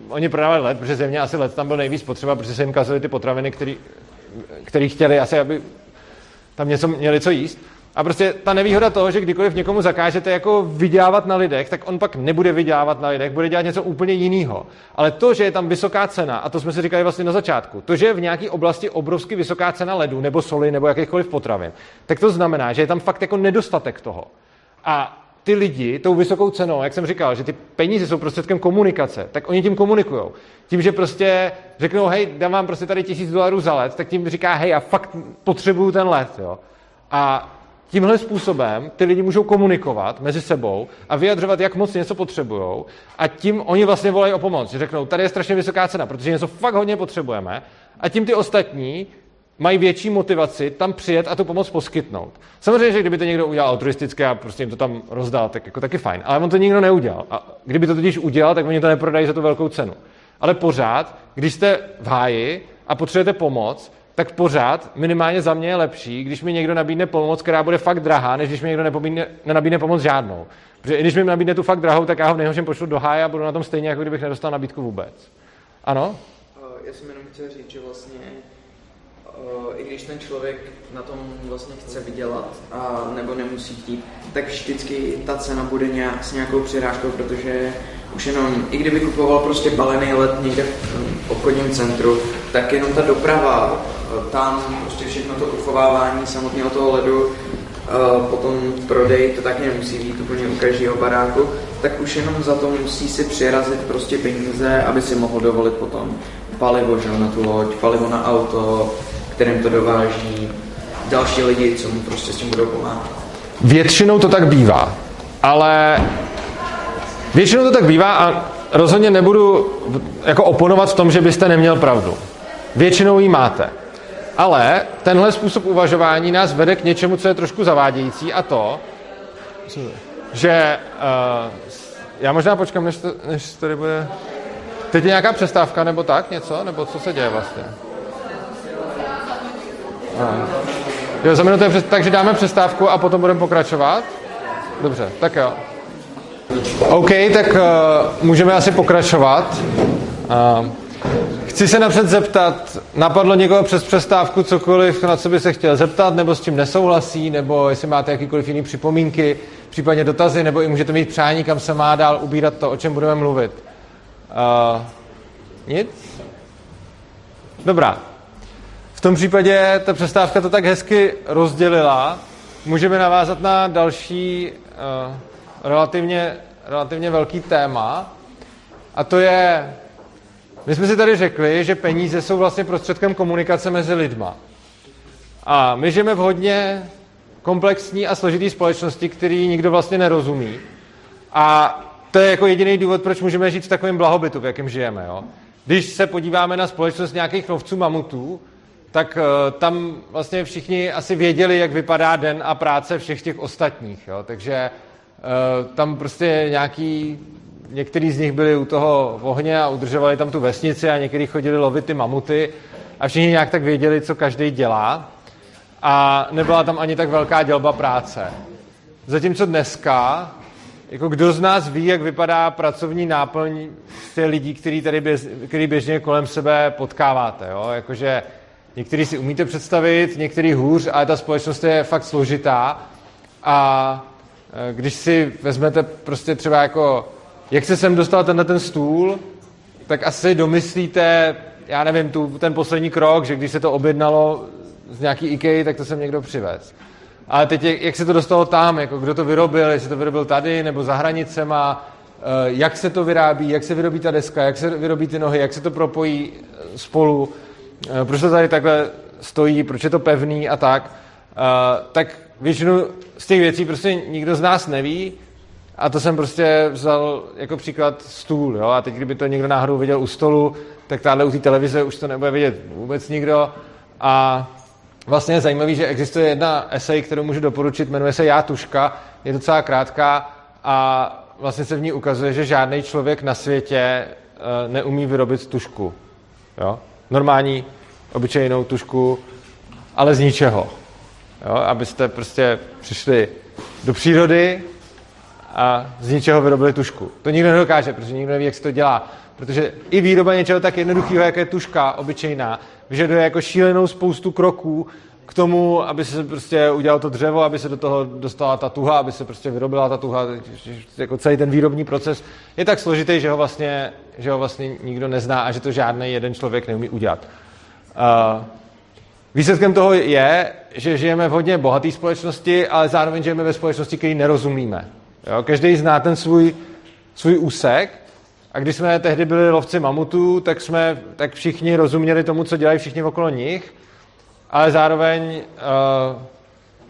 Speaker 1: oni prodávali led, protože země asi led tam byl nejvíc potřeba, protože se jim kazily ty potraviny, který, který chtěli asi, aby tam něco měli co jíst. A prostě ta nevýhoda toho, že kdykoliv někomu zakážete jako vydělávat na lidech, tak on pak nebude vydělávat na lidech, bude dělat něco úplně jiného. Ale to, že je tam vysoká cena, a to jsme si říkali vlastně na začátku, to, že je v nějaké oblasti obrovsky vysoká cena ledu nebo soli nebo jakýchkoliv potravin, tak to znamená, že je tam fakt jako nedostatek toho. A ty lidi tou vysokou cenou, jak jsem říkal, že ty peníze jsou prostředkem komunikace, tak oni tím komunikují. Tím, že prostě řeknou, hej, dám vám prostě tady tisíc dolarů za let, tak tím říká, hej, já fakt potřebuju ten let, jo. A tímhle způsobem ty lidi můžou komunikovat mezi sebou a vyjadřovat, jak moc něco potřebují. A tím oni vlastně volají o pomoc. Řeknou, tady je strašně vysoká cena, protože něco fakt hodně potřebujeme. A tím ty ostatní mají větší motivaci tam přijet a tu pomoc poskytnout. Samozřejmě, že kdyby to někdo udělal altruisticky a prostě jim to tam rozdal, tak jako taky fajn. Ale on to nikdo neudělal. A kdyby to totiž udělal, tak oni to neprodají za tu velkou cenu. Ale pořád, když jste v háji a potřebujete pomoc, tak pořád minimálně za mě je lepší, když mi někdo nabídne pomoc, která bude fakt drahá, než když mi někdo nenabídne pomoc žádnou. Protože i když mi nabídne tu fakt drahou, tak já ho v nejhorším pošlu do háje a budu na tom stejně, jako kdybych nedostal nabídku vůbec. Ano?
Speaker 4: Eh, Já jsem jenom chtěl říct, že vlastně i když ten člověk na tom vlastně chce vydělat a nebo nemusí chtít, tak vždycky ta cena bude nějak, s nějakou přirážkou, protože už jenom, i kdyby kupoval prostě balený let někde v obchodním centru, tak jenom ta doprava, eh, tam prostě všechno to uchovávání samotného toho ledu, eh, potom prodej, to tak nemusí být úplně u každého baráku, tak už jenom za to musí si přirazit prostě peníze, aby si mohl dovolit potom palivo že, na tu loď, palivo na auto, kterým to dováží, další lidi, co mu prostě s tím budou pomáhat.
Speaker 1: Většinou to tak bývá, ale většinou to tak bývá a rozhodně nebudu jako oponovat v tom, že byste neměl pravdu. Většinou ji máte. Ale tenhle způsob uvažování nás vede k něčemu, co je trošku zavádějící a to, že uh, já možná počkám, než, to, než tady bude... Teď je nějaká přestávka nebo tak něco? Nebo co se děje vlastně? Jo, za minutu je přes... takže dáme přestávku a potom budeme pokračovat? Dobře, tak jo. OK, tak uh, můžeme asi pokračovat. Uh, chci se napřed zeptat, napadlo někoho přes přestávku cokoliv, na co by se chtěl zeptat, nebo s čím nesouhlasí, nebo jestli máte jakýkoliv jiný připomínky, případně dotazy, nebo i můžete mít přání, kam se má dál ubírat to, o čem budeme mluvit. Uh, nic? Dobrá. V tom případě ta přestávka to tak hezky rozdělila. Můžeme navázat na další uh, relativně, relativně velký téma. A to je, my jsme si tady řekli, že peníze jsou vlastně prostředkem komunikace mezi lidma. A my žijeme v hodně komplexní a složitý společnosti, který nikdo vlastně nerozumí. A to je jako jediný důvod, proč můžeme žít v takovém blahobytu, v jakém žijeme. Jo? když se podíváme na společnost nějakých lovců mamutů, tak uh, tam vlastně všichni asi věděli, jak vypadá den a práce všech těch ostatních. Jo? Takže uh, tam prostě nějaký, některý z nich byli u toho ohně a udržovali tam tu vesnici a někteří chodili lovit ty mamuty a všichni nějak tak věděli, co každý dělá a nebyla tam ani tak velká dělba práce. Zatímco dneska, jako kdo z nás ví, jak vypadá pracovní náplň těch lidí, který tady běž, který běžně kolem sebe potkáváte. Jo? Jakože některý si umíte představit, některý hůř, ale ta společnost je fakt složitá a e, když si vezmete prostě třeba jako, jak se sem dostal tenhle ten stůl, tak asi domyslíte, já nevím, tu, ten poslední krok, že když se to objednalo z nějaký IKEA, tak to jsem někdo přivez. Ale teď, jak, jak se to dostalo tam, jako kdo to vyrobil, jestli to vyrobil tady nebo za hranicema, eh, jak se to vyrábí, jak se vyrobí ta deska, jak se vyrobí ty nohy, jak se to propojí eh, spolu, proč to tady takhle stojí, proč je to pevný a tak, tak většinu z těch věcí prostě nikdo z nás neví a to jsem prostě vzal jako příklad stůl. Jo? A teď, kdyby to někdo náhodou viděl u stolu, tak tahle u té televize už to nebude vidět vůbec nikdo. A vlastně je zajímavý, že existuje jedna esej, kterou můžu doporučit, jmenuje se Já tuška, je docela krátká a vlastně se v ní ukazuje, že žádný člověk na světě eh, neumí vyrobit tušku. Jo? Normální, obyčejnou tušku, ale z ničeho. Jo? Abyste prostě přišli do přírody a z ničeho vyrobili tušku. To nikdo nedokáže, protože nikdo neví, jak se to dělá. Protože i výroba něčeho tak jednoduchého, jako je tuška obyčejná, vyžaduje jako šílenou spoustu kroků k tomu, aby se prostě udělal to dřevo, aby se do toho dostala ta tuha, aby se prostě vyrobila ta tuha. Jako celý ten výrobní proces je tak složitý, že ho vlastně, že ho vlastně nikdo nezná a že to žádný jeden člověk neumí udělat. Uh, výsledkem toho je, že žijeme v hodně bohaté společnosti, ale zároveň žijeme ve společnosti, který nerozumíme. Jo? Každý zná ten svůj, svůj úsek a když jsme tehdy byli lovci mamutů, tak jsme tak všichni rozuměli tomu, co dělají všichni okolo nich, ale zároveň uh,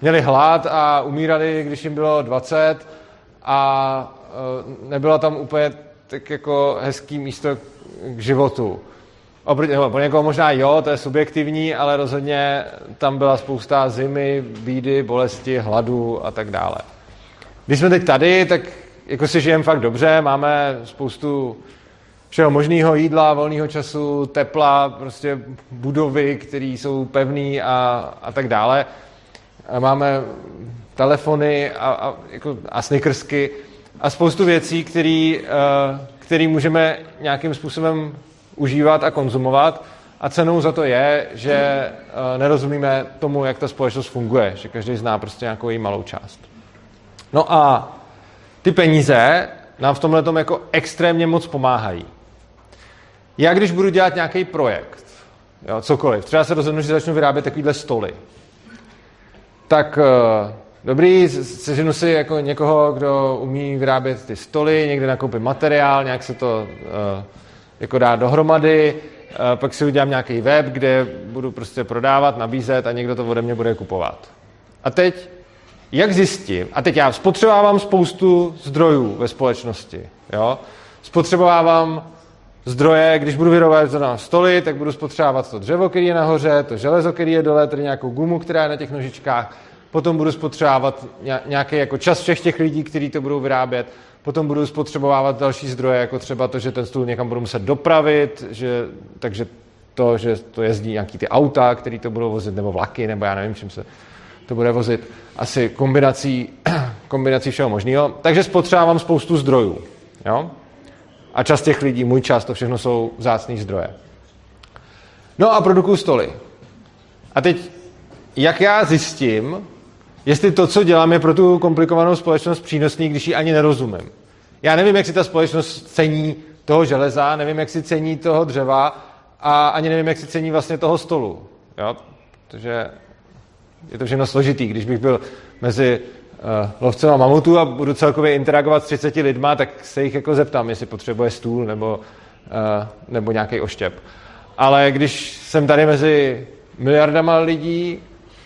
Speaker 1: měli hlad a umírali, když jim bylo 20 a uh, nebylo tam úplně tak jako hezký místo k životu. Oproti, no, pro někoho možná jo, to je subjektivní, ale rozhodně tam byla spousta zimy, bídy, bolesti, hladu a tak dále. Když jsme teď tady, tak jako si žijeme fakt dobře, máme spoustu všeho možného jídla, volného času, tepla, prostě budovy, které jsou pevné a, a tak dále. A máme telefony a, a, jako, a snickersky a spoustu věcí, které uh, můžeme nějakým způsobem užívat a konzumovat. A cenou za to je, že uh, nerozumíme tomu, jak ta společnost funguje, že každý zná prostě nějakou její malou část. No a ty peníze nám v tomhle jako extrémně moc pomáhají. Já když budu dělat nějaký projekt, jo, cokoliv, třeba se rozhodnu, že začnu vyrábět takovýhle stoly, tak uh, dobrý, seženu si jako někoho, kdo umí vyrábět ty stoly, někde nakoupím materiál, nějak se to uh, jako dá dohromady, uh, pak si udělám nějaký web, kde budu prostě prodávat, nabízet a někdo to ode mě bude kupovat. A teď jak zjistím, a teď já spotřebovávám spoustu zdrojů ve společnosti, jo? spotřebovávám zdroje, když budu vyrobovat na stoly, tak budu spotřebovat to dřevo, který je nahoře, to železo, který je dole, tedy nějakou gumu, která je na těch nožičkách, potom budu spotřebovat nějaký jako čas všech těch lidí, kteří to budou vyrábět, potom budu spotřebovávat další zdroje, jako třeba to, že ten stůl někam budu muset dopravit, že, takže to, že to jezdí nějaký ty auta, který to budou vozit, nebo vlaky, nebo já nevím, čím se to bude vozit asi kombinací, *clears throat* kombinací všeho možného. Takže spotřebávám spoustu zdrojů. Jo? A čas těch lidí, můj čas, to všechno jsou vzácné zdroje. No a produkuju stoly. A teď, jak já zjistím, jestli to, co dělám, je pro tu komplikovanou společnost přínosný, když ji ani nerozumím. Já nevím, jak si ta společnost cení toho železa, nevím, jak si cení toho dřeva a ani nevím, jak si cení vlastně toho stolu. Jo? Protože je to všechno složitý. Když bych byl mezi uh, lovcem a mamutů a budu celkově interagovat s 30 lidma, tak se jich jako zeptám, jestli potřebuje stůl nebo, uh, nebo nějaký oštěp. Ale když jsem tady mezi miliardama lidí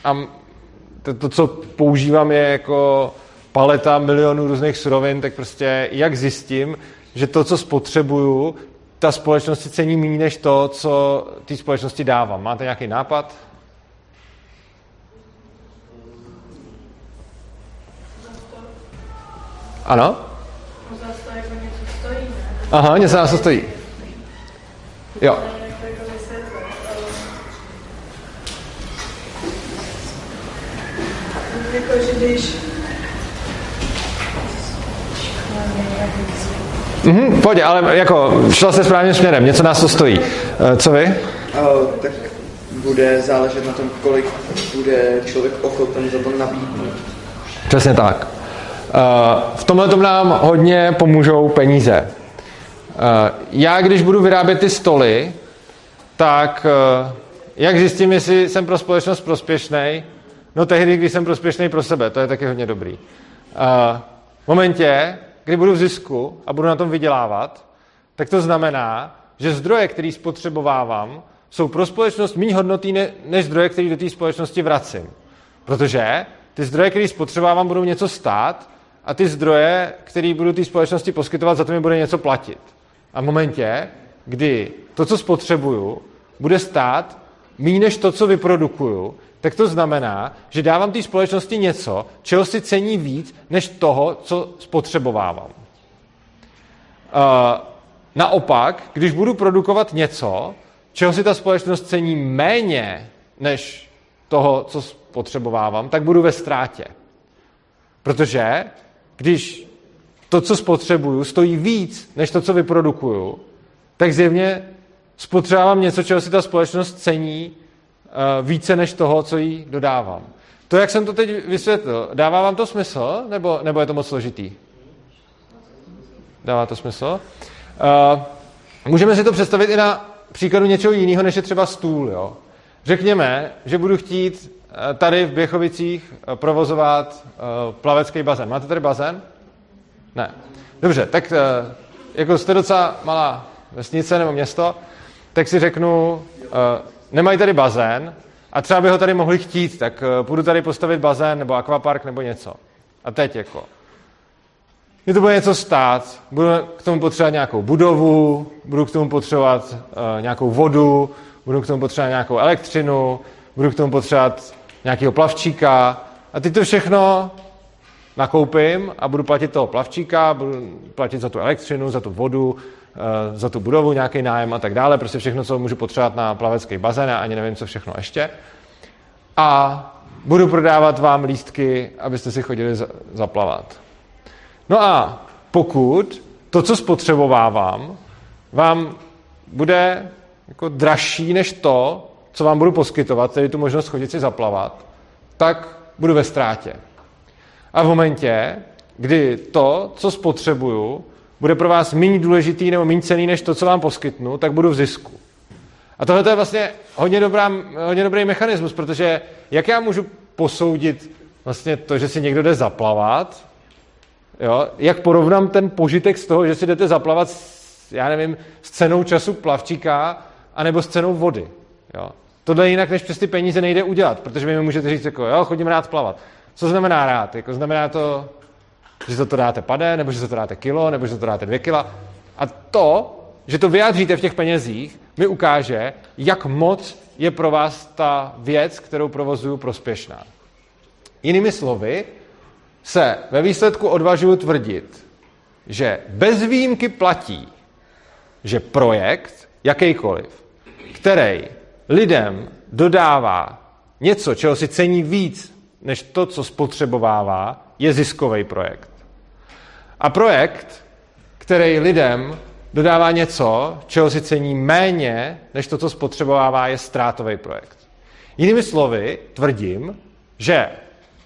Speaker 1: a to, to, co používám, je jako paleta milionů různých surovin, tak prostě jak zjistím, že to, co spotřebuju, ta společnost si cení méně než to, co té společnosti dávám. Máte nějaký nápad? Ano? Aha, něco nás to stojí. Jo.
Speaker 5: Jako že když...
Speaker 1: Mhm, pojď, ale jako šla se správným směrem, něco nás to stojí. Eh, Co vy?
Speaker 4: Uh, tak bude záležet na tom, kolik bude člověk ochoten za to nabídnout.
Speaker 1: Přesně tak. Eh, V tomhle tom nám hodně pomůžou peníze. Eh, Já, když budu vyrábět ty stoly, tak eh, jak zjistím, jestli jsem pro společnost prospěšný? No tehdy, když jsem prospěšný pro sebe, to je taky hodně dobrý. V momentě, kdy budu v zisku a budu na tom vydělávat, tak to znamená, že zdroje, které spotřebovávám, jsou pro společnost méně hodnotný ne- než zdroje, které do té společnosti vracím. Protože ty zdroje, které spotřebovávám, budou něco stát a ty zdroje, které budu té společnosti poskytovat, za to mi bude něco platit. A v momentě, kdy to, co spotřebuju, bude stát méně než to, co vyprodukuju, tak to znamená, že dávám té společnosti něco, čeho si cení víc, než toho, co spotřebovávám. Uh, naopak, když budu produkovat něco, čeho si ta společnost cení méně než toho, co spotřebovávám, tak budu ve ztrátě. Protože když to, co spotřebuju, stojí víc než to, co vyprodukuju, tak zjevně spotřebávám něco, čeho si ta společnost cení uh, více než toho, co jí dodávám. To, jak jsem to teď vysvětlil, dává vám to smysl, nebo, nebo je to moc složitý? Dává to smysl? Uh, můžeme si to představit i na příkladu něčeho jiného, než je třeba stůl. Jo? Řekněme, že budu chtít eh, tady v Běchovicích eh, provozovat uh, plavecký bazén. Máte tady bazén? Ne. Dobře, tak jako jste docela malá vesnice nebo město, tak si řeknu, nemají tady bazén a třeba by ho tady mohli chtít, tak půjdu tady postavit bazén nebo akvapark nebo něco. A teď jako, mě to bude něco stát, budu k tomu potřebovat nějakou budovu, budu k tomu potřebovat nějakou vodu, budu k tomu potřebovat nějakou elektřinu, budu k tomu potřebovat nějakého plavčíka a teď to všechno nakoupím a budu platit toho plavčíka, budu platit za tu elektřinu, za tu vodu, uh, za tu budovu, nějaký nájem a tak dále, prostě všechno, co můžu potřebovat na plavecký bazén a ani nevím, co všechno ještě. A budu prodávat vám lístky, abyste si chodili za- zaplavat. No a pokud to, co spotřebovávám, vám bude jako dražší než to, co vám budu poskytovat, tedy tu možnost chodit si zaplavat, tak budu ve ztrátě. A v momentě, kdy to, co spotřebuju, bude pro vás méně důležitý nebo méně cený než to, co vám poskytnu, tak budu v zisku. A tohle je vlastně hodně, dobrá, hodně dobrý mechanismus, protože jak já můžu posoudit vlastně to, že si někdo jde zaplavat, Jo? Jak porovnám ten požitek z toho, že si jdete zaplavat, s, já nevím, s cenou času plavčíka, anebo s cenou vody. Jo? Tohle jinak než přes ty peníze nejde udělat, protože vy mi můžete říct, jako, jo, chodím rád plavat. Co znamená rád? Jako, znamená to, že to, to dáte pade, nebo že to, to dáte kilo, nebo že to dáte dvě kila. A to, že to vyjádříte v těch penězích, mi ukáže, jak moc je pro vás ta věc, kterou provozuju, prospěšná. Jinými slovy, se ve výsledku odvažuji tvrdit, že bez výjimky platí, že projekt, jakýkoliv, který lidem dodává něco, čeho si cení víc, než to, co spotřebovává, je ziskový projekt. A projekt, který lidem dodává něco, čeho si cení méně, než to, co spotřebovává, je ztrátový projekt. Jinými slovy, tvrdím, že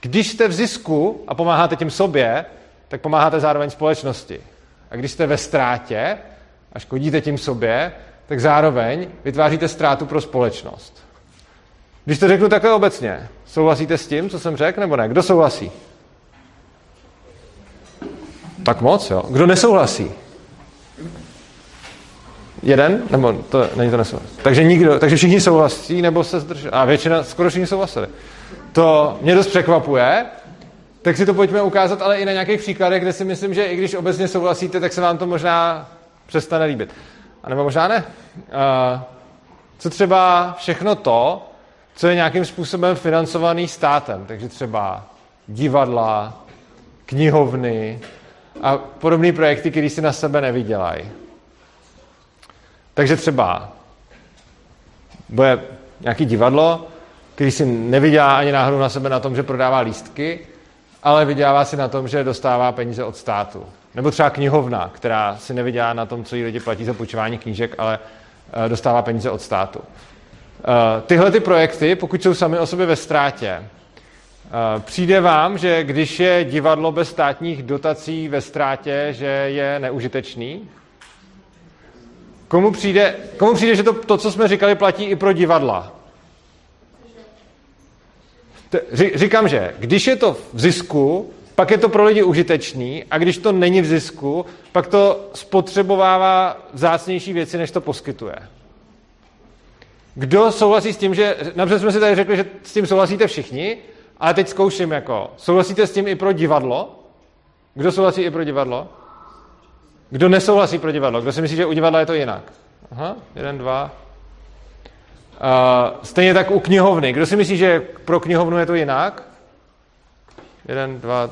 Speaker 1: když jste v zisku a pomáháte tím sobě, tak pomáháte zároveň společnosti. A když jste ve ztrátě a škodíte tím sobě, tak zároveň vytváříte ztrátu pro společnost. Když to řeknu takhle obecně, souhlasíte s tím, co jsem řekl, nebo ne? Kdo souhlasí? Tak moc, jo. Kdo nesouhlasí? Jeden? Nebo to není to nesouhlas? Takže nikdo, takže všichni souhlasí, nebo se zdrželi? A většina, skoro všichni souhlasili. To mě dost překvapuje, tak si to pojďme ukázat, ale i na nějakých příkladech, kde si myslím, že i když obecně souhlasíte, tak se vám to možná přestane líbit. A nebo možná ne. Uh, co třeba všechno to, co je nějakým způsobem financovaný státem. Takže třeba divadla, knihovny a podobné projekty, které si na sebe nevydělají. Takže třeba bude nějaký divadlo, který si nevydělá ani náhodou na sebe na tom, že prodává lístky, ale vydělává si na tom, že dostává peníze od státu. Nebo třeba knihovna, která si nevydělá na tom, co jí lidi platí za půjčování knížek, ale eh, dostává peníze od státu. Eh, tyhle ty projekty, pokud jsou sami o sobě ve ztrátě, eh, přijde vám, že když je divadlo bez státních dotací ve ztrátě, že je neužitečný? Komu přijde, komu přijde že to, to, co jsme říkali, platí i pro divadla? Říkám, že když je to v zisku, pak je to pro lidi užitečný a když to není v zisku, pak to spotřebovává vzácnější věci, než to poskytuje. Kdo souhlasí s tím, že, napřed jsme si tady řekli, že s tím souhlasíte všichni, ale teď zkouším jako, souhlasíte s tím i pro divadlo? Kdo souhlasí i pro divadlo? Kdo nesouhlasí pro divadlo? Kdo si myslí, že u divadla je to jinak? Aha, jeden, dva. Uh, stejně tak u knihovny. Kdo si myslí, že pro knihovnu je to jinak? Jeden, dva,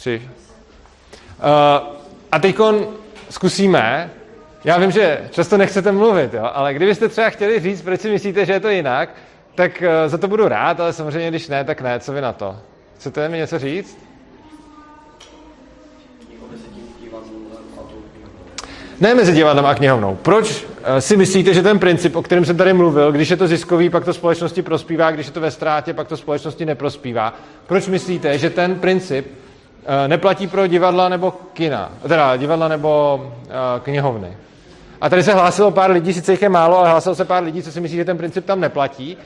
Speaker 1: tři. Uh, a teď zkusíme, já vím, že často nechcete mluvit, jo, ale kdybyste třeba chtěli říct, proč si myslíte, že je to jinak, tak uh, za to budu rád, ale samozřejmě, když ne, tak ne. Co vy na to? Chcete mi něco říct? Ne mezi divadlem a knihovnou. Proč eh, si myslíte, že ten princip, o kterém jsem tady mluvil, když je to ziskový, pak to společnosti prospívá, když je to ve ztrátě, pak to společnosti neprospívá, proč myslíte, že ten princip eh, neplatí pro divadla nebo kina, teda divadla nebo knihovny? A tady se hlásilo pár lidí, sice jich je málo, ale hlásilo se pár lidí, co si myslí, že ten princip tam neplatí.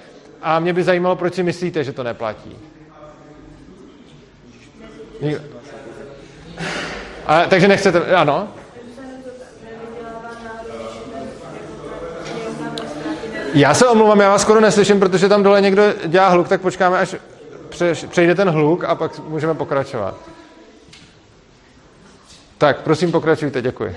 Speaker 1: A mě by zajímalo, proč si myslíte, že to neplatí. *laughs* A, takže nechcete, ano? Já se omlouvám, já vás skoro neslyším, protože tam dole někdo dělá hluk, tak počkáme, až přejde ten hluk a pak můžeme pokračovat. Tak, prosím, pokračujte, děkuji.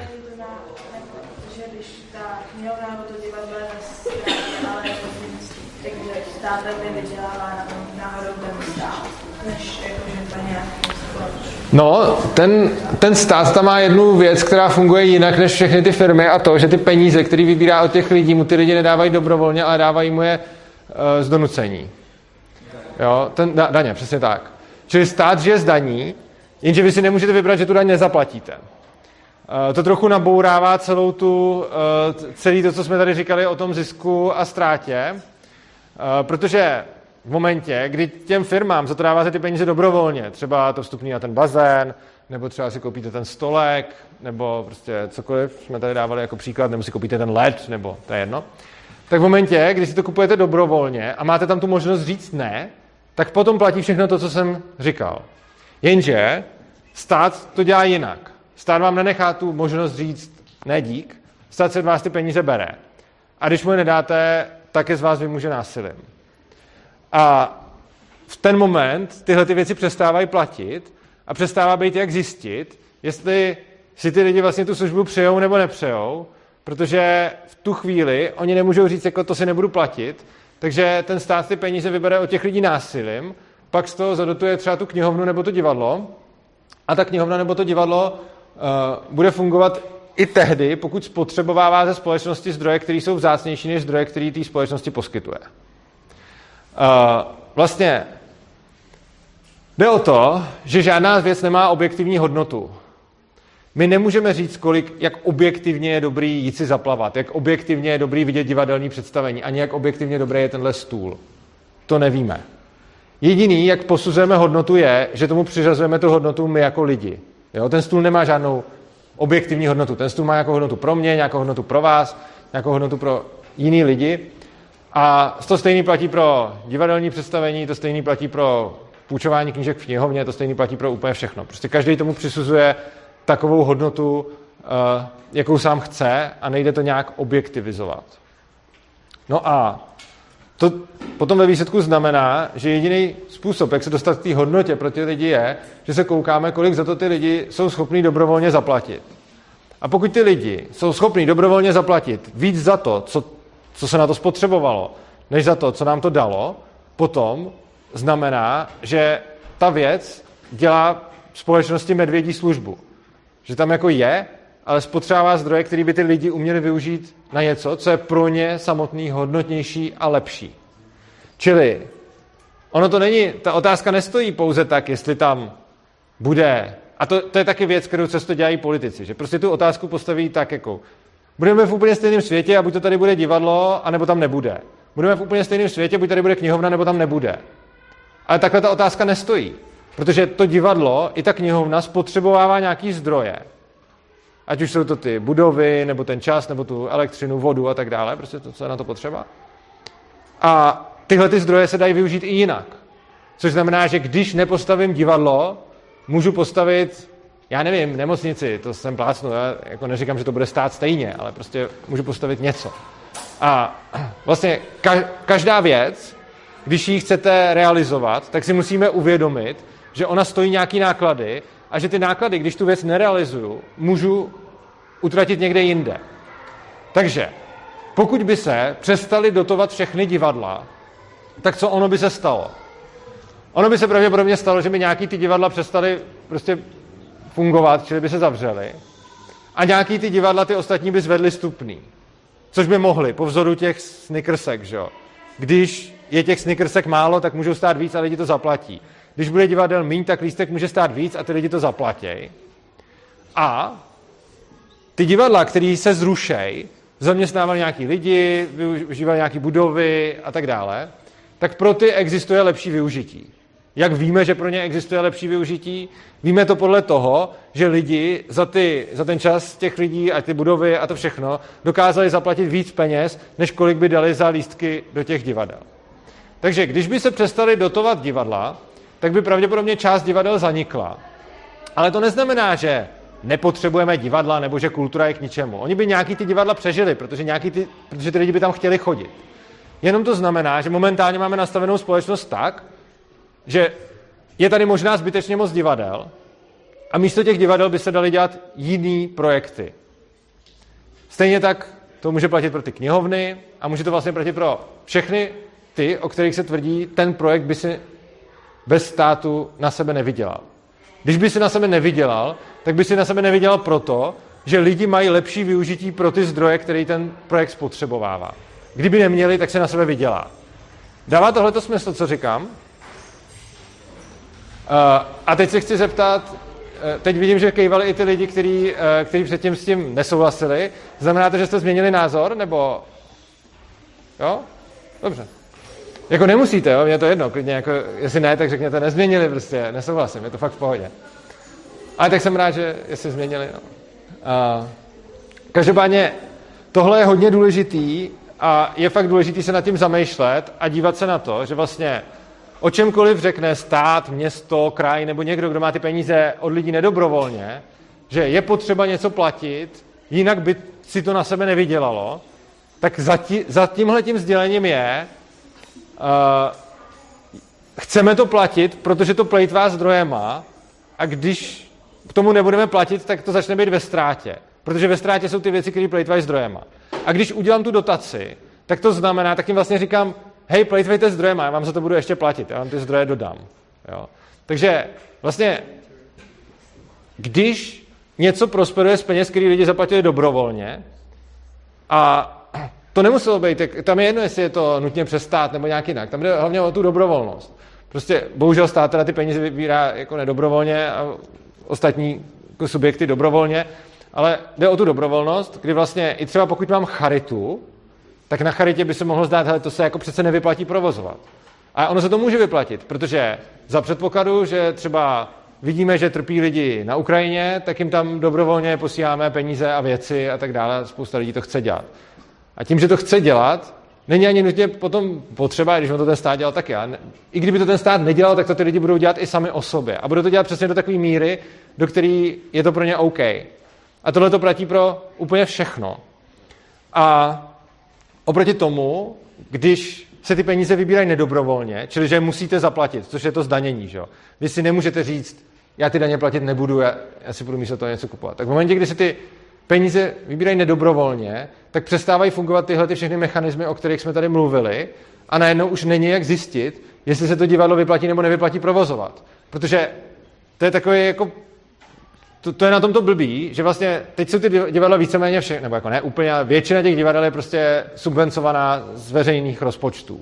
Speaker 1: No, ten, ten stát tam má jednu věc, která funguje jinak než všechny ty firmy a to, že ty peníze, které vybírá od těch lidí, mu ty lidi nedávají dobrovolně, ale dávají mu je uh, z donucení. Jo, ten, da, daně, přesně tak. Čili stát žije z daní, jenže vy si nemůžete vybrat, že tu daň nezaplatíte. Uh, to trochu nabourává celou tu, uh, celý to, co jsme tady říkali o tom zisku a ztrátě, uh, protože v momentě, kdy těm firmám za to ty peníze dobrovolně, třeba to vstupní na ten bazén, nebo třeba si koupíte ten stolek, nebo prostě cokoliv, jsme tady dávali jako příklad, nebo si koupíte ten led, nebo to je jedno, tak v momentě, kdy si to kupujete dobrovolně a máte tam tu možnost říct ne, tak potom platí všechno to, co jsem říkal. Jenže stát to dělá jinak. Stát vám nenechá tu možnost říct ne dík, stát se vás ty peníze bere. A když mu je nedáte, tak je z vás vymůže násilím. A v ten moment tyhle ty věci přestávají platit a přestává být jak zjistit, jestli si ty lidi vlastně tu službu přejou nebo nepřejou, protože v tu chvíli oni nemůžou říct, jako to si nebudu platit, takže ten stát ty peníze vybere od těch lidí násilím, pak z toho zadotuje třeba tu knihovnu nebo to divadlo a ta knihovna nebo to divadlo uh, bude fungovat i tehdy, pokud spotřebovává ze společnosti zdroje, které jsou vzácnější než zdroje, které té společnosti poskytuje. Uh, vlastně jde o to, že žádná věc nemá objektivní hodnotu. My nemůžeme říct, kolik, jak objektivně je dobrý jít si zaplavat, jak objektivně je dobrý vidět divadelní představení, ani jak objektivně dobrý je tenhle stůl. To nevíme. Jediný, jak posuzujeme hodnotu, je, že tomu přiřazujeme tu hodnotu my jako lidi. Jo? Ten stůl nemá žádnou objektivní hodnotu. Ten stůl má nějakou hodnotu pro mě, nějakou hodnotu pro vás, nějakou hodnotu pro jiný lidi. A to stejný platí pro divadelní představení, to stejný platí pro půjčování knížek v knihovně, to stejný platí pro úplně všechno. Prostě každý tomu přisuzuje takovou hodnotu, eh, jakou sám chce a nejde to nějak objektivizovat. No a to potom ve výsledku znamená, že jediný způsob, jak se dostat k té hodnotě pro ty lidi je, že se koukáme, kolik za to ty lidi jsou schopní dobrovolně zaplatit. A pokud ty lidi jsou schopni dobrovolně zaplatit víc za to, co, co se na to spotřebovalo, než za to, co nám to dalo, potom znamená, že ta věc dělá společnosti medvědí službu. Že tam jako je, ale spotřebává zdroje, které by ty lidi uměli využít na něco, co je pro ně samotný hodnotnější a lepší. Čili ono to není, ta otázka nestojí pouze tak, jestli tam bude, a to, to je taky věc, kterou často dělají politici, že prostě tu otázku postaví tak jako, budeme v úplně stejném světě a buď to tady bude divadlo, anebo tam nebude. Budeme v úplně stejném světě, buď tady bude knihovna, nebo tam nebude. Ale takhle ta otázka nestojí. Protože to divadlo i ta knihovna spotřebovává nějaký zdroje. Ať už jsou to ty budovy, nebo ten čas, nebo tu elektřinu, vodu a tak dále, prostě to, co je na to potřeba. A tyhle ty zdroje se dají využít i jinak. Což znamená, že když nepostavím divadlo, můžu postavit, já nevím, nemocnici, to jsem plácnu, já jako neříkám, že to bude stát stejně, ale prostě můžu postavit něco. A vlastně každá věc, když ji chcete realizovat, tak si musíme uvědomit, že ona stojí nějaký náklady a že ty náklady, když tu věc nerealizuju, můžu utratit někde jinde. Takže pokud by se přestali dotovat všechny divadla, tak co ono by se stalo? Ono by se pravděpodobně stalo, že by nějaký ty divadla přestaly prostě fungovat, čili by se zavřely. A nějaký ty divadla, ty ostatní by zvedly stupný. Což by mohli, po vzoru těch snickersek, že jo. Když je těch snickersek málo, tak můžou stát víc a lidi to zaplatí. Když bude divadel míň, tak lístek může stát víc a ty lidi to zaplatí. A ty divadla, které se zrušejí, zaměstnávali nějaký lidi, využívali nějaké budovy a tak dále, tak pro ty existuje lepší využití. Jak víme, že pro ně existuje lepší využití? Víme to podle toho, že lidi za, ty, za ten čas těch lidí a ty budovy a to všechno dokázali zaplatit víc peněz, než kolik by dali za lístky do těch divadel. Takže když by se přestali dotovat divadla, tak by pravděpodobně část divadel zanikla. Ale to neznamená, že nepotřebujeme divadla nebo že kultura je k ničemu. Oni by nějaký ty divadla přežili, protože, nějaký ty, protože ty lidi by tam chtěli chodit. Jenom to znamená, že momentálně máme nastavenou společnost tak, že je tady možná zbytečně moc divadel a místo těch divadel by se daly dělat jiný projekty. Stejně tak to může platit pro ty knihovny a může to vlastně platit pro všechny ty, o kterých se tvrdí, ten projekt by si bez státu na sebe nevydělal. Když by si na sebe nevydělal, tak by si na sebe nevydělal proto, že lidi mají lepší využití pro ty zdroje, které ten projekt spotřebovává. Kdyby neměli, tak se na sebe vydělá. Dává tohle smysl, co říkám? Uh, a teď se chci zeptat, uh, teď vidím, že kejvali i ty lidi, kteří, uh, kteří předtím s tím nesouhlasili. Znamená to, že jste změnili názor, nebo... Jo? Dobře. Jako nemusíte, jo? mě to jedno, klidně jako, jestli ne, tak řekněte, nezměnili prostě, nesouhlasím, je to fakt v pohodě. Ale tak jsem rád, že jestli změnili. No. A, každopádně tohle je hodně důležitý a je fakt důležitý se nad tím zamýšlet a dívat se na to, že vlastně o čemkoliv řekne stát, město, kraj nebo někdo, kdo má ty peníze od lidí nedobrovolně, že je potřeba něco platit, jinak by si to na sebe nevydělalo, tak za, tí, za tímhle tím sdělením je, chceme to platit, protože to plejtvá zdroje má a když k tomu nebudeme platit, tak to začne být ve ztrátě. Protože ve ztrátě jsou ty věci, které plejtvají zdrojema. A když udělám tu dotaci, tak to znamená, tak jim vlastně říkám, hej, plejtvejte zdrojema, já vám za to budu ještě platit, já vám ty zdroje dodám. Jo? Takže vlastně, když něco prosperuje z peněz, který lidi zaplatili dobrovolně, a to nemuselo být, tam je jedno, jestli je to nutně přes stát nebo nějak jinak. Tam jde hlavně o tu dobrovolnost. Prostě bohužel stát teda ty peníze vybírá jako nedobrovolně a ostatní jako subjekty dobrovolně, ale jde o tu dobrovolnost, kdy vlastně i třeba pokud mám charitu, tak na charitě by se mohlo zdát, že to se jako přece nevyplatí provozovat. A ono se to může vyplatit, protože za předpokladu, že třeba vidíme, že trpí lidi na Ukrajině, tak jim tam dobrovolně posíláme peníze a věci a tak dále. Spousta lidí to chce dělat. A tím, že to chce dělat, není ani nutně potom potřeba, když on to ten stát dělal taky. A I kdyby to ten stát nedělal, tak to ty lidi budou dělat i sami o sobě. A budou to dělat přesně do takové míry, do které je to pro ně OK. A tohle to platí pro úplně všechno. A oproti tomu, když se ty peníze vybírají nedobrovolně, čili že je musíte zaplatit, což je to zdanění, že? vy si nemůžete říct, já ty daně platit nebudu, já, já si budu místo toho něco kupovat. Tak v momentě, kdy se ty peníze vybírají nedobrovolně, tak přestávají fungovat tyhle ty všechny mechanismy, o kterých jsme tady mluvili a najednou už není jak zjistit, jestli se to divadlo vyplatí nebo nevyplatí provozovat. Protože to je takový jako to, to je na tom to blbý, že vlastně teď jsou ty divadla víceméně všechny, nebo jako ne úplně, ale většina těch divadel je prostě subvencovaná z veřejných rozpočtů.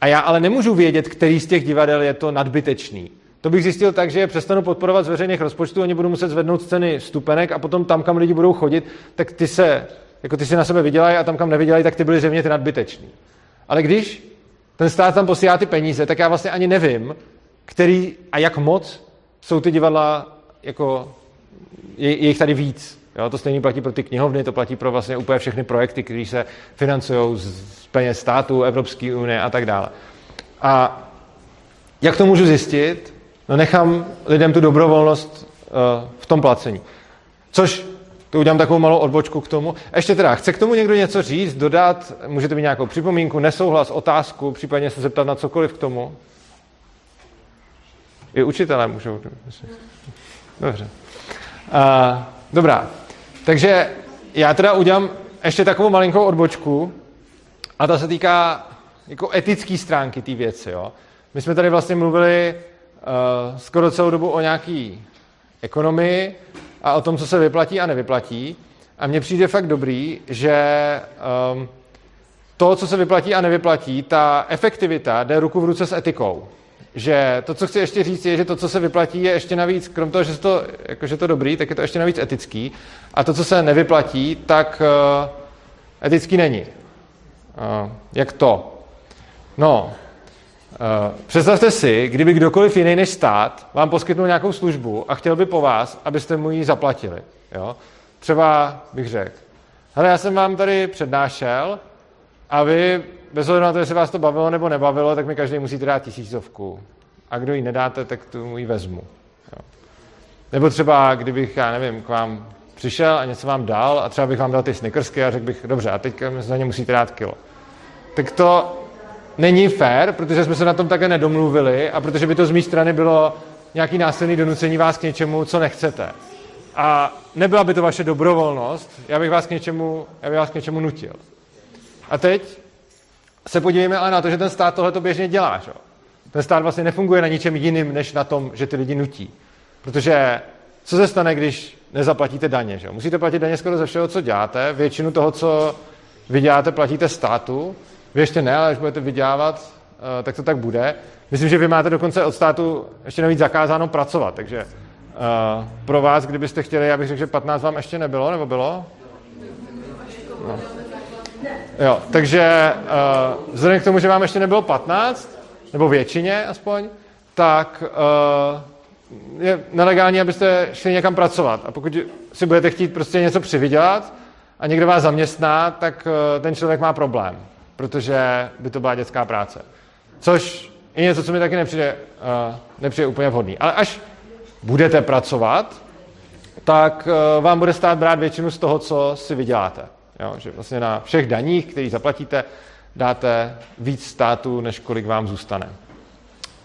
Speaker 1: A já ale nemůžu vědět, který z těch divadel je to nadbytečný. To bych zjistil tak, že je přestanu podporovat z veřejných rozpočtů, oni budou muset zvednout ceny stupenek a potom tam, kam lidi budou chodit, tak ty se, jako ty si na sebe vydělají a tam, kam nevydělají, tak ty byly zřejmě ty nadbytečný. Ale když ten stát tam posílá ty peníze, tak já vlastně ani nevím, který a jak moc jsou ty divadla, jako je, je jich tady víc. Jo, to stejně platí pro ty knihovny, to platí pro vlastně úplně všechny projekty, které se financují z, peněz státu, Evropské unie a tak dále. A jak to můžu zjistit? No nechám lidem tu dobrovolnost uh, v tom placení. Což to udělám takovou malou odbočku k tomu. Ještě teda, chce k tomu někdo něco říct, dodat, můžete mít nějakou připomínku, nesouhlas, otázku, případně se zeptat na cokoliv k tomu? I učitelé můžou. Dobře. Uh, dobrá. Takže já teda udělám ještě takovou malinkou odbočku a ta se týká jako etické stránky té věci. Jo. My jsme tady vlastně mluvili uh, skoro celou dobu o nějaký ekonomii a o tom, co se vyplatí a nevyplatí. A mně přijde fakt dobrý, že um, to, co se vyplatí a nevyplatí, ta efektivita jde ruku v ruce s etikou. Že to, co chci ještě říct, je, že to, co se vyplatí, je ještě navíc, krom toho, že, to, jako, že to dobrý, tak je to ještě navíc etický. A to, co se nevyplatí, tak uh, etický není. Uh, jak to? No, představte si, kdyby kdokoliv jiný než stát vám poskytnul nějakou službu a chtěl by po vás, abyste mu ji zaplatili. Jo? Třeba bych řekl, hele, já jsem vám tady přednášel a vy, bez ohledu na to, jestli vás to bavilo nebo nebavilo, tak mi každý musíte dát tisícovku. A kdo ji nedáte, tak tu ji vezmu. Jo? Nebo třeba, kdybych, já nevím, k vám přišel a něco vám dal a třeba bych vám dal ty snickersky a řekl bych, dobře, a teď za ně musíte dát kilo. Tak to není fér, protože jsme se na tom také nedomluvili a protože by to z mé strany bylo nějaký násilný donucení vás k něčemu, co nechcete. A nebyla by to vaše dobrovolnost, já bych vás k něčemu, já bych vás k něčemu nutil. A teď se podívejme ale na to, že ten stát tohle to běžně dělá. Že? Ten stát vlastně nefunguje na ničem jiným, než na tom, že ty lidi nutí. Protože co se stane, když nezaplatíte daně? Že? Musíte platit daně skoro ze všeho, co děláte. Většinu toho, co vy děláte, platíte státu. Vy ještě ne, ale až budete vydělávat, eh, tak to tak bude. Myslím, že vy máte dokonce od státu ještě navíc zakázáno pracovat, takže uh, pro vás, kdybyste chtěli, já bych řekl, že 15 vám ještě nebylo, nebo bylo? No. Jo, takže uh, vzhledem k tomu, že vám ještě nebylo 15, nebo většině aspoň, tak uh, je nelegální, abyste šli někam pracovat. A pokud si budete chtít prostě něco přivydělat a někdo vás zaměstná, tak uh, ten člověk má problém protože by to byla dětská práce. Což je něco, co mi taky nepřijde, uh, nepřijde úplně vhodný. Ale až budete pracovat, tak uh, vám bude stát brát většinu z toho, co si vyděláte. Jo? Že vlastně na všech daních, který zaplatíte, dáte víc státu, než kolik vám zůstane.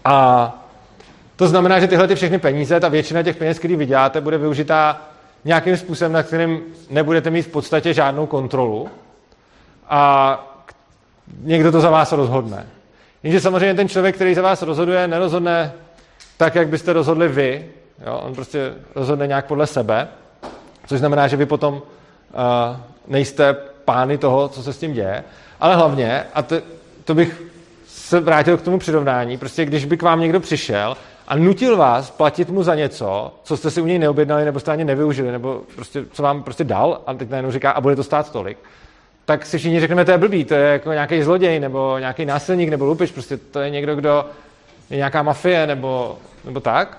Speaker 1: A to znamená, že tyhle ty všechny peníze, ta většina těch peněz, které vyděláte, bude využitá nějakým způsobem, na kterým nebudete mít v podstatě žádnou kontrolu. A někdo to za vás rozhodne. Jenže samozřejmě ten člověk, který za vás rozhoduje, nerozhodne tak, jak byste rozhodli vy. Jo? On prostě rozhodne nějak podle sebe, což znamená, že vy potom uh, nejste pány toho, co se s tím děje. Ale hlavně, a to, to bych se vrátil k tomu přirovnání, prostě když by k vám někdo přišel a nutil vás platit mu za něco, co jste si u něj neobjednali, nebo jste ani nevyužili, nebo prostě, co vám prostě dal, a teď najednou říká, a bude to stát tolik, tak si všichni řekneme, to je blbý, to je jako nějaký zloděj, nebo nějaký násilník, nebo lupič, prostě to je někdo, kdo je nějaká mafie, nebo, nebo tak.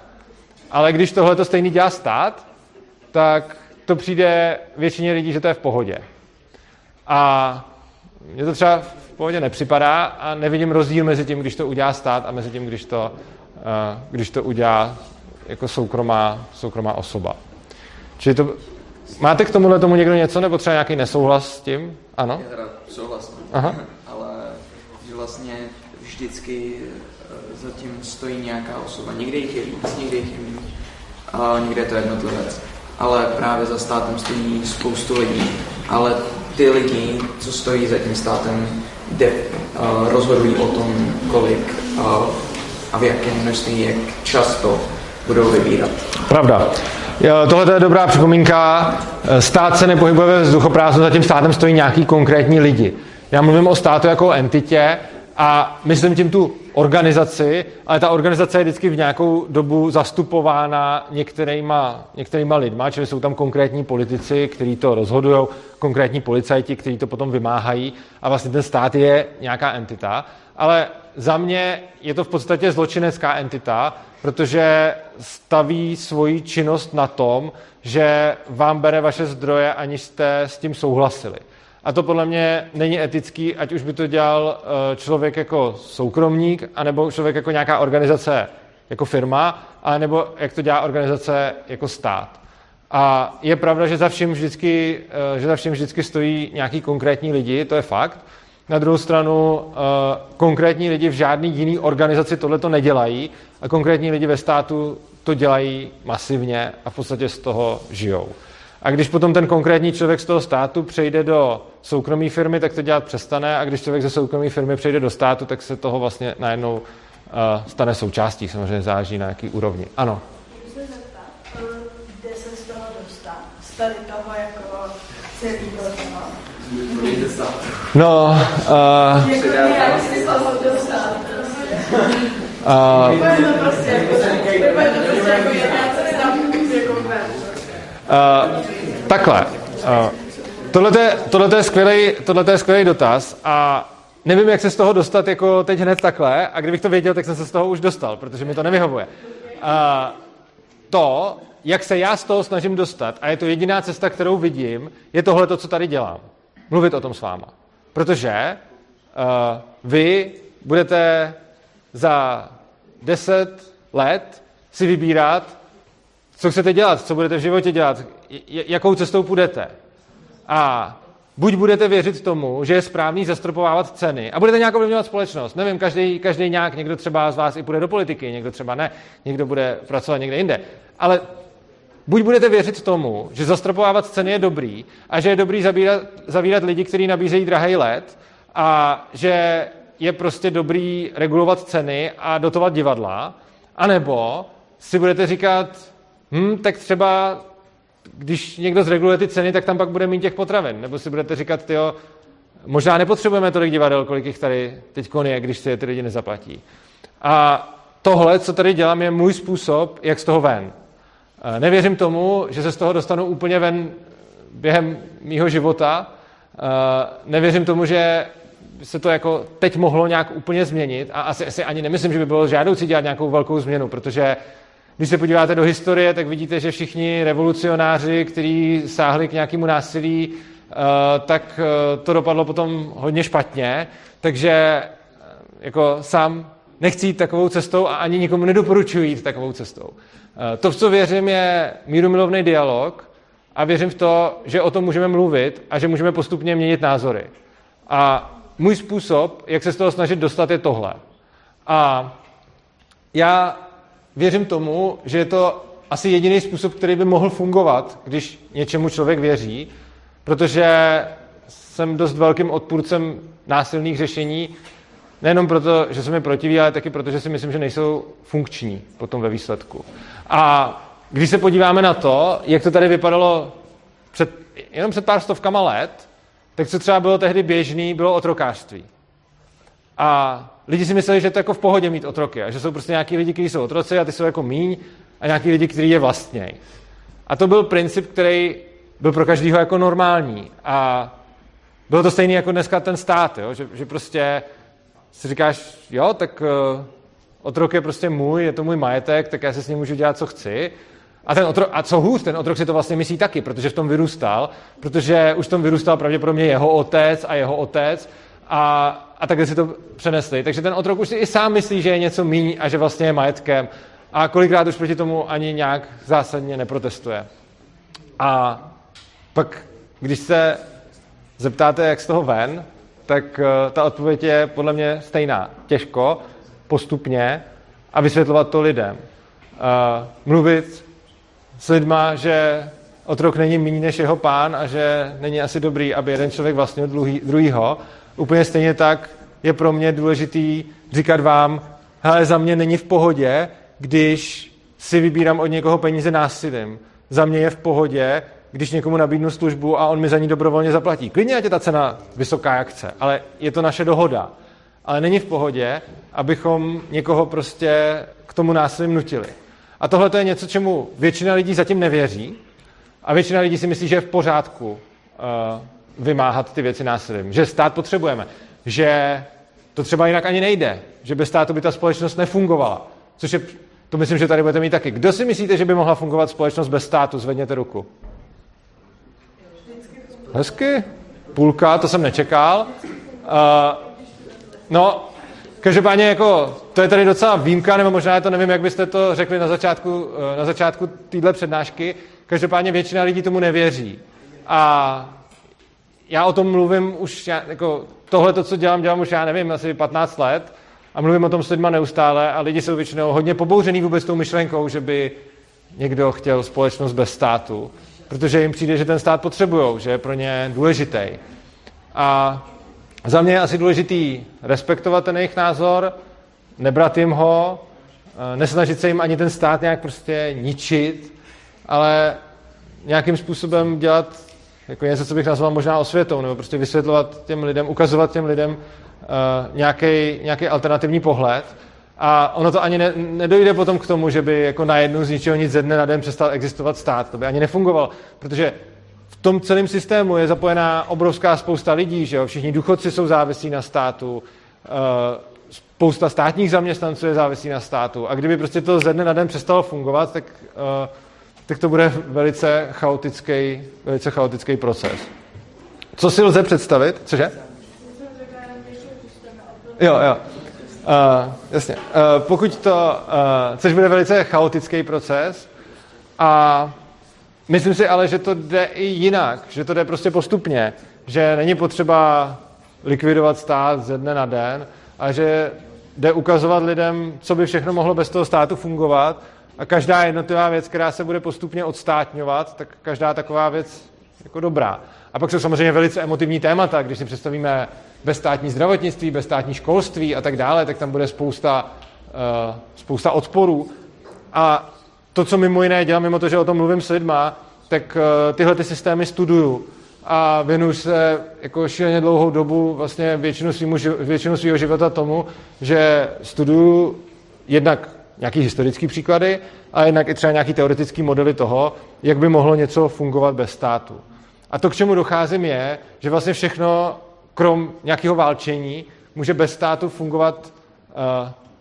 Speaker 1: Ale když tohle to stejný dělá stát, tak to přijde většině lidí, že to je v pohodě. A mně to třeba v pohodě nepřipadá a nevidím rozdíl mezi tím, když to udělá stát a mezi tím, když to, uh, když to udělá jako soukromá, soukromá osoba. Čili to, máte k tomuhle tomu někdo něco, nebo třeba nějaký nesouhlas s tím? Ano?
Speaker 4: Já teda souhlasím,
Speaker 1: Aha.
Speaker 4: ale vlastně vždycky eh, zatím stojí nějaká osoba. Někde jich je víc, někde jich je méně. A někde je to jednotlivec. ale právě za státem stojí spoustu lidí, ale ty lidi, co stojí za tím státem, de, uh, rozhodují o tom, kolik uh, a v jakém množství, jak často budou vybírat.
Speaker 1: Pravda. Tohle je dobrá připomínka. Stát se nepohybuje ve vzduchoprázdnu, za tím státem stojí nějaký konkrétní lidi. Já mluvím o státu jako o entitě a myslím tím tu organizaci, ale ta organizace je vždycky v nějakou dobu zastupována některýma, některýma lidma, čili jsou tam konkrétní politici, kteří to rozhodují, konkrétní policajti, kteří to potom vymáhají a vlastně ten stát je nějaká entita. Ale za mě je to v podstatě zločinecká entita, protože staví svoji činnost na tom, že vám bere vaše zdroje, aniž jste s tím souhlasili. A to podle mě není etický, ať už by to dělal eh, člověk jako soukromník, anebo člověk jako nějaká organizace jako firma, anebo jak to dělá organizace jako stát. A je pravda, že za vším vždycky, eh, že za vším vždycky stojí nějaký konkrétní lidi, to je fakt. Na druhou stranu eh, konkrétní lidi v žádný jiný organizaci tohle to nedělají a konkrétní lidi ve státu to dělají masivně a v podstatě z toho žijou. A když potom ten konkrétní člověk z toho státu přejde do soukromé firmy, tak to dělat přestane a když člověk ze soukromé firmy přejde do státu, tak se toho vlastně najednou uh, stane součástí, samozřejmě záleží na jaký úrovni. Ano.
Speaker 5: Eh, kde se z toho dostat? Z tady toho jako toho?
Speaker 1: No, uh, uh,
Speaker 5: to to ven.
Speaker 1: Uh, takhle. Uh, tohle, je, tohle, je skvělý, tohle je dotaz a nevím, jak se z toho dostat jako teď hned takhle a kdybych to věděl, tak jsem se z toho už dostal, protože mi to nevyhovuje. Uh, to, jak se já z toho snažím dostat, a je to jediná cesta, kterou vidím, je tohle, co tady dělám. Mluvit o tom s váma. Protože uh, vy budete za deset let si vybírat, co chcete dělat, co budete v životě dělat, jakou cestou půjdete. A buď budete věřit tomu, že je správný zastropovávat ceny a budete nějak ovlivňovat společnost. Nevím, každý, každý nějak, někdo třeba z vás i půjde do politiky, někdo třeba ne, někdo bude pracovat někde jinde. Ale buď budete věřit tomu, že zastropovávat ceny je dobrý a že je dobrý zavírat, zavírat lidi, kteří nabízejí drahý let a že je prostě dobrý regulovat ceny a dotovat divadla, anebo si budete říkat, hm, tak třeba když někdo zreguluje ty ceny, tak tam pak bude mít těch potravin. Nebo si budete říkat, tyjo, možná nepotřebujeme tolik divadel, kolik jich tady teď je, když si je ty lidi nezaplatí. A tohle, co tady dělám, je můj způsob, jak z toho ven. Nevěřím tomu, že se z toho dostanu úplně ven během mýho života. Nevěřím tomu, že se to jako teď mohlo nějak úplně změnit a asi, asi ani nemyslím, že by bylo žádoucí dělat nějakou velkou změnu, protože když se podíváte do historie, tak vidíte, že všichni revolucionáři, kteří sáhli k nějakému násilí, eh, tak eh, to dopadlo potom hodně špatně. Takže eh, jako sám nechci jít takovou cestou a ani nikomu nedoporučuji jít takovou cestou. To, v co věřím, je mírumilovný dialog a věřím v to, že o tom můžeme mluvit a že můžeme postupně měnit názory. A můj způsob, jak se z toho snažit dostat, je tohle. A já věřím tomu, že je to asi jediný způsob, který by mohl fungovat, když něčemu člověk věří, protože jsem dost velkým odpůrcem násilných řešení, nejenom proto, že se mi protiví, ale taky proto, že si myslím, že nejsou funkční potom ve výsledku. A když se podíváme na to, jak to tady vypadalo před, jenom před pár stovkama let, tak co třeba bylo tehdy běžný, bylo otrokářství. A lidi si mysleli, že to jako v pohodě mít otroky a že jsou prostě nějaký lidi, kteří jsou otroci a ty jsou jako míň a nějaký lidi, kteří je vlastnějí. A to byl princip, který byl pro každého jako normální. A bylo to stejné jako dneska ten stát, jo? Že, že prostě si říkáš, jo, tak uh, otrok je prostě můj, je to můj majetek, tak já se s ním můžu dělat, co chci. A, ten otrok, a co hůř, ten otrok si to vlastně myslí taky, protože v tom vyrůstal, protože už v tom vyrůstal pravděpodobně jeho otec a jeho otec a, a takhle si to přenesli. Takže ten otrok už si i sám myslí, že je něco míň a že vlastně je majetkem. A kolikrát už proti tomu ani nějak zásadně neprotestuje. A pak, když se zeptáte, jak z toho ven, tak uh, ta odpověď je podle mě stejná. Těžko, postupně a vysvětlovat to lidem. Uh, mluvit s lidma, že otrok není méně než jeho pán a že není asi dobrý, aby jeden člověk vlastnil druhýho. Úplně stejně tak je pro mě důležitý říkat vám, hele, za mě není v pohodě, když si vybírám od někoho peníze násilím. Za mě je v pohodě, když někomu nabídnu službu a on mi za ní dobrovolně zaplatí. Klidně, ať je ta cena vysoká, jak chce, ale je to naše dohoda. Ale není v pohodě, abychom někoho prostě k tomu násilím nutili. A tohle je něco, čemu většina lidí zatím nevěří a většina lidí si myslí, že je v pořádku uh, vymáhat ty věci násilím. Že stát potřebujeme. Že to třeba jinak ani nejde. Že bez státu by ta společnost nefungovala. Což je, to myslím, že tady budete mít taky. Kdo si myslíte, že by mohla fungovat společnost bez státu? Zvedněte ruku. Hezky. Půlka, to jsem nečekal. Uh, no, každopádně jako, to je tady docela výjimka, nebo možná to, nevím, jak byste to řekli na začátku, uh, na začátku téhle přednášky. Každopádně většina lidí tomu nevěří. A já o tom mluvím už, já, jako, tohle, to, co dělám, dělám už, já nevím, asi 15 let a mluvím o tom s lidma neustále a lidi jsou většinou hodně pobouřený vůbec tou myšlenkou, že by někdo chtěl společnost bez státu protože jim přijde, že ten stát potřebují, že je pro ně důležitý. A za mě je asi důležitý respektovat ten jejich názor, nebrat jim ho, eh, nesnažit se jim ani ten stát nějak prostě ničit, ale nějakým způsobem dělat jako něco, co bych nazval možná osvětou, nebo prostě vysvětlovat těm lidem, ukazovat těm lidem uh, nějaký alternativní pohled a ono to ani ne, nedojde potom k tomu, že by jako najednou z ničeho nic ze dne na den přestal existovat stát. To by ani nefungovalo, protože v tom celém systému je zapojená obrovská spousta lidí, že jo? všichni důchodci jsou závislí na státu, eh, spousta státních zaměstnanců je závislí na státu a kdyby prostě to ze dne na den přestalo fungovat, tak, eh, tak to bude velice chaotický, velice chaotický proces. Co si lze představit? Cože? Jo, jo. Uh, jasně. Uh, pokud to, uh, což bude velice chaotický proces a myslím si ale, že to jde i jinak, že to jde prostě postupně, že není potřeba likvidovat stát ze dne na den a že jde ukazovat lidem, co by všechno mohlo bez toho státu fungovat a každá jednotlivá věc, která se bude postupně odstátňovat, tak každá taková věc jako dobrá. A pak jsou samozřejmě velice emotivní témata, když si představíme bezstátní zdravotnictví, bezstátní školství a tak dále, tak tam bude spousta, uh, spousta odporů. A to, co mimo jiné dělám, mimo to, že o tom mluvím s lidma, tak uh, tyhle ty systémy studuju a věnuju se jako šíleně dlouhou dobu vlastně většinu svého života tomu, že studuju jednak nějaký historický příklady a jednak i třeba nějaký teoretický modely toho, jak by mohlo něco fungovat bez státu. A to, k čemu docházím, je, že vlastně všechno, krom nějakého válčení, může bez státu fungovat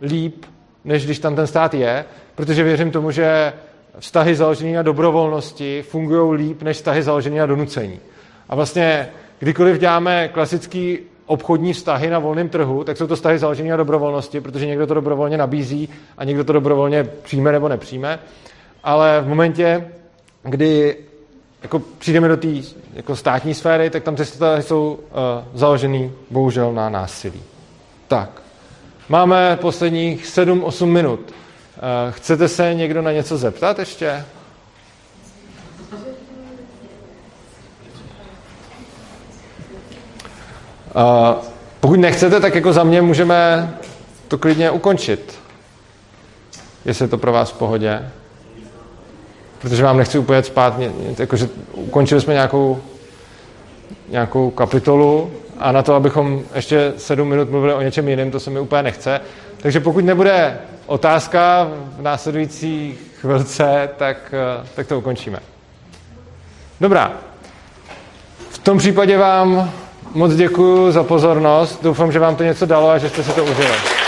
Speaker 1: uh, líp, než když tam ten stát je, protože věřím tomu, že vztahy založené na dobrovolnosti fungují líp, než vztahy založené na donucení. A vlastně kdykoliv děláme klasický obchodní vztahy na volném trhu, tak jsou to vztahy založené na dobrovolnosti, protože někdo to dobrovolně nabízí a někdo to dobrovolně přijme nebo nepřijme. Ale v momentě, kdy jako přijdeme do té jako státní sféry, tak tam ty jsou uh, založený bohužel na násilí. Tak, máme posledních 7-8 minut. Uh, chcete se někdo na něco zeptat ještě? Uh, pokud nechcete, tak jako za mě můžeme to klidně ukončit. Jestli je to pro vás v pohodě protože vám nechci úplně spát, jakože ukončili jsme nějakou, nějakou kapitolu a na to, abychom ještě sedm minut mluvili o něčem jiném, to se mi úplně nechce. Takže pokud nebude otázka v následující chvilce, tak, eh, tak to ukončíme. Dobrá. V tom případě vám moc děkuji za pozornost. Doufám, že vám to něco dalo a že jste si to užili.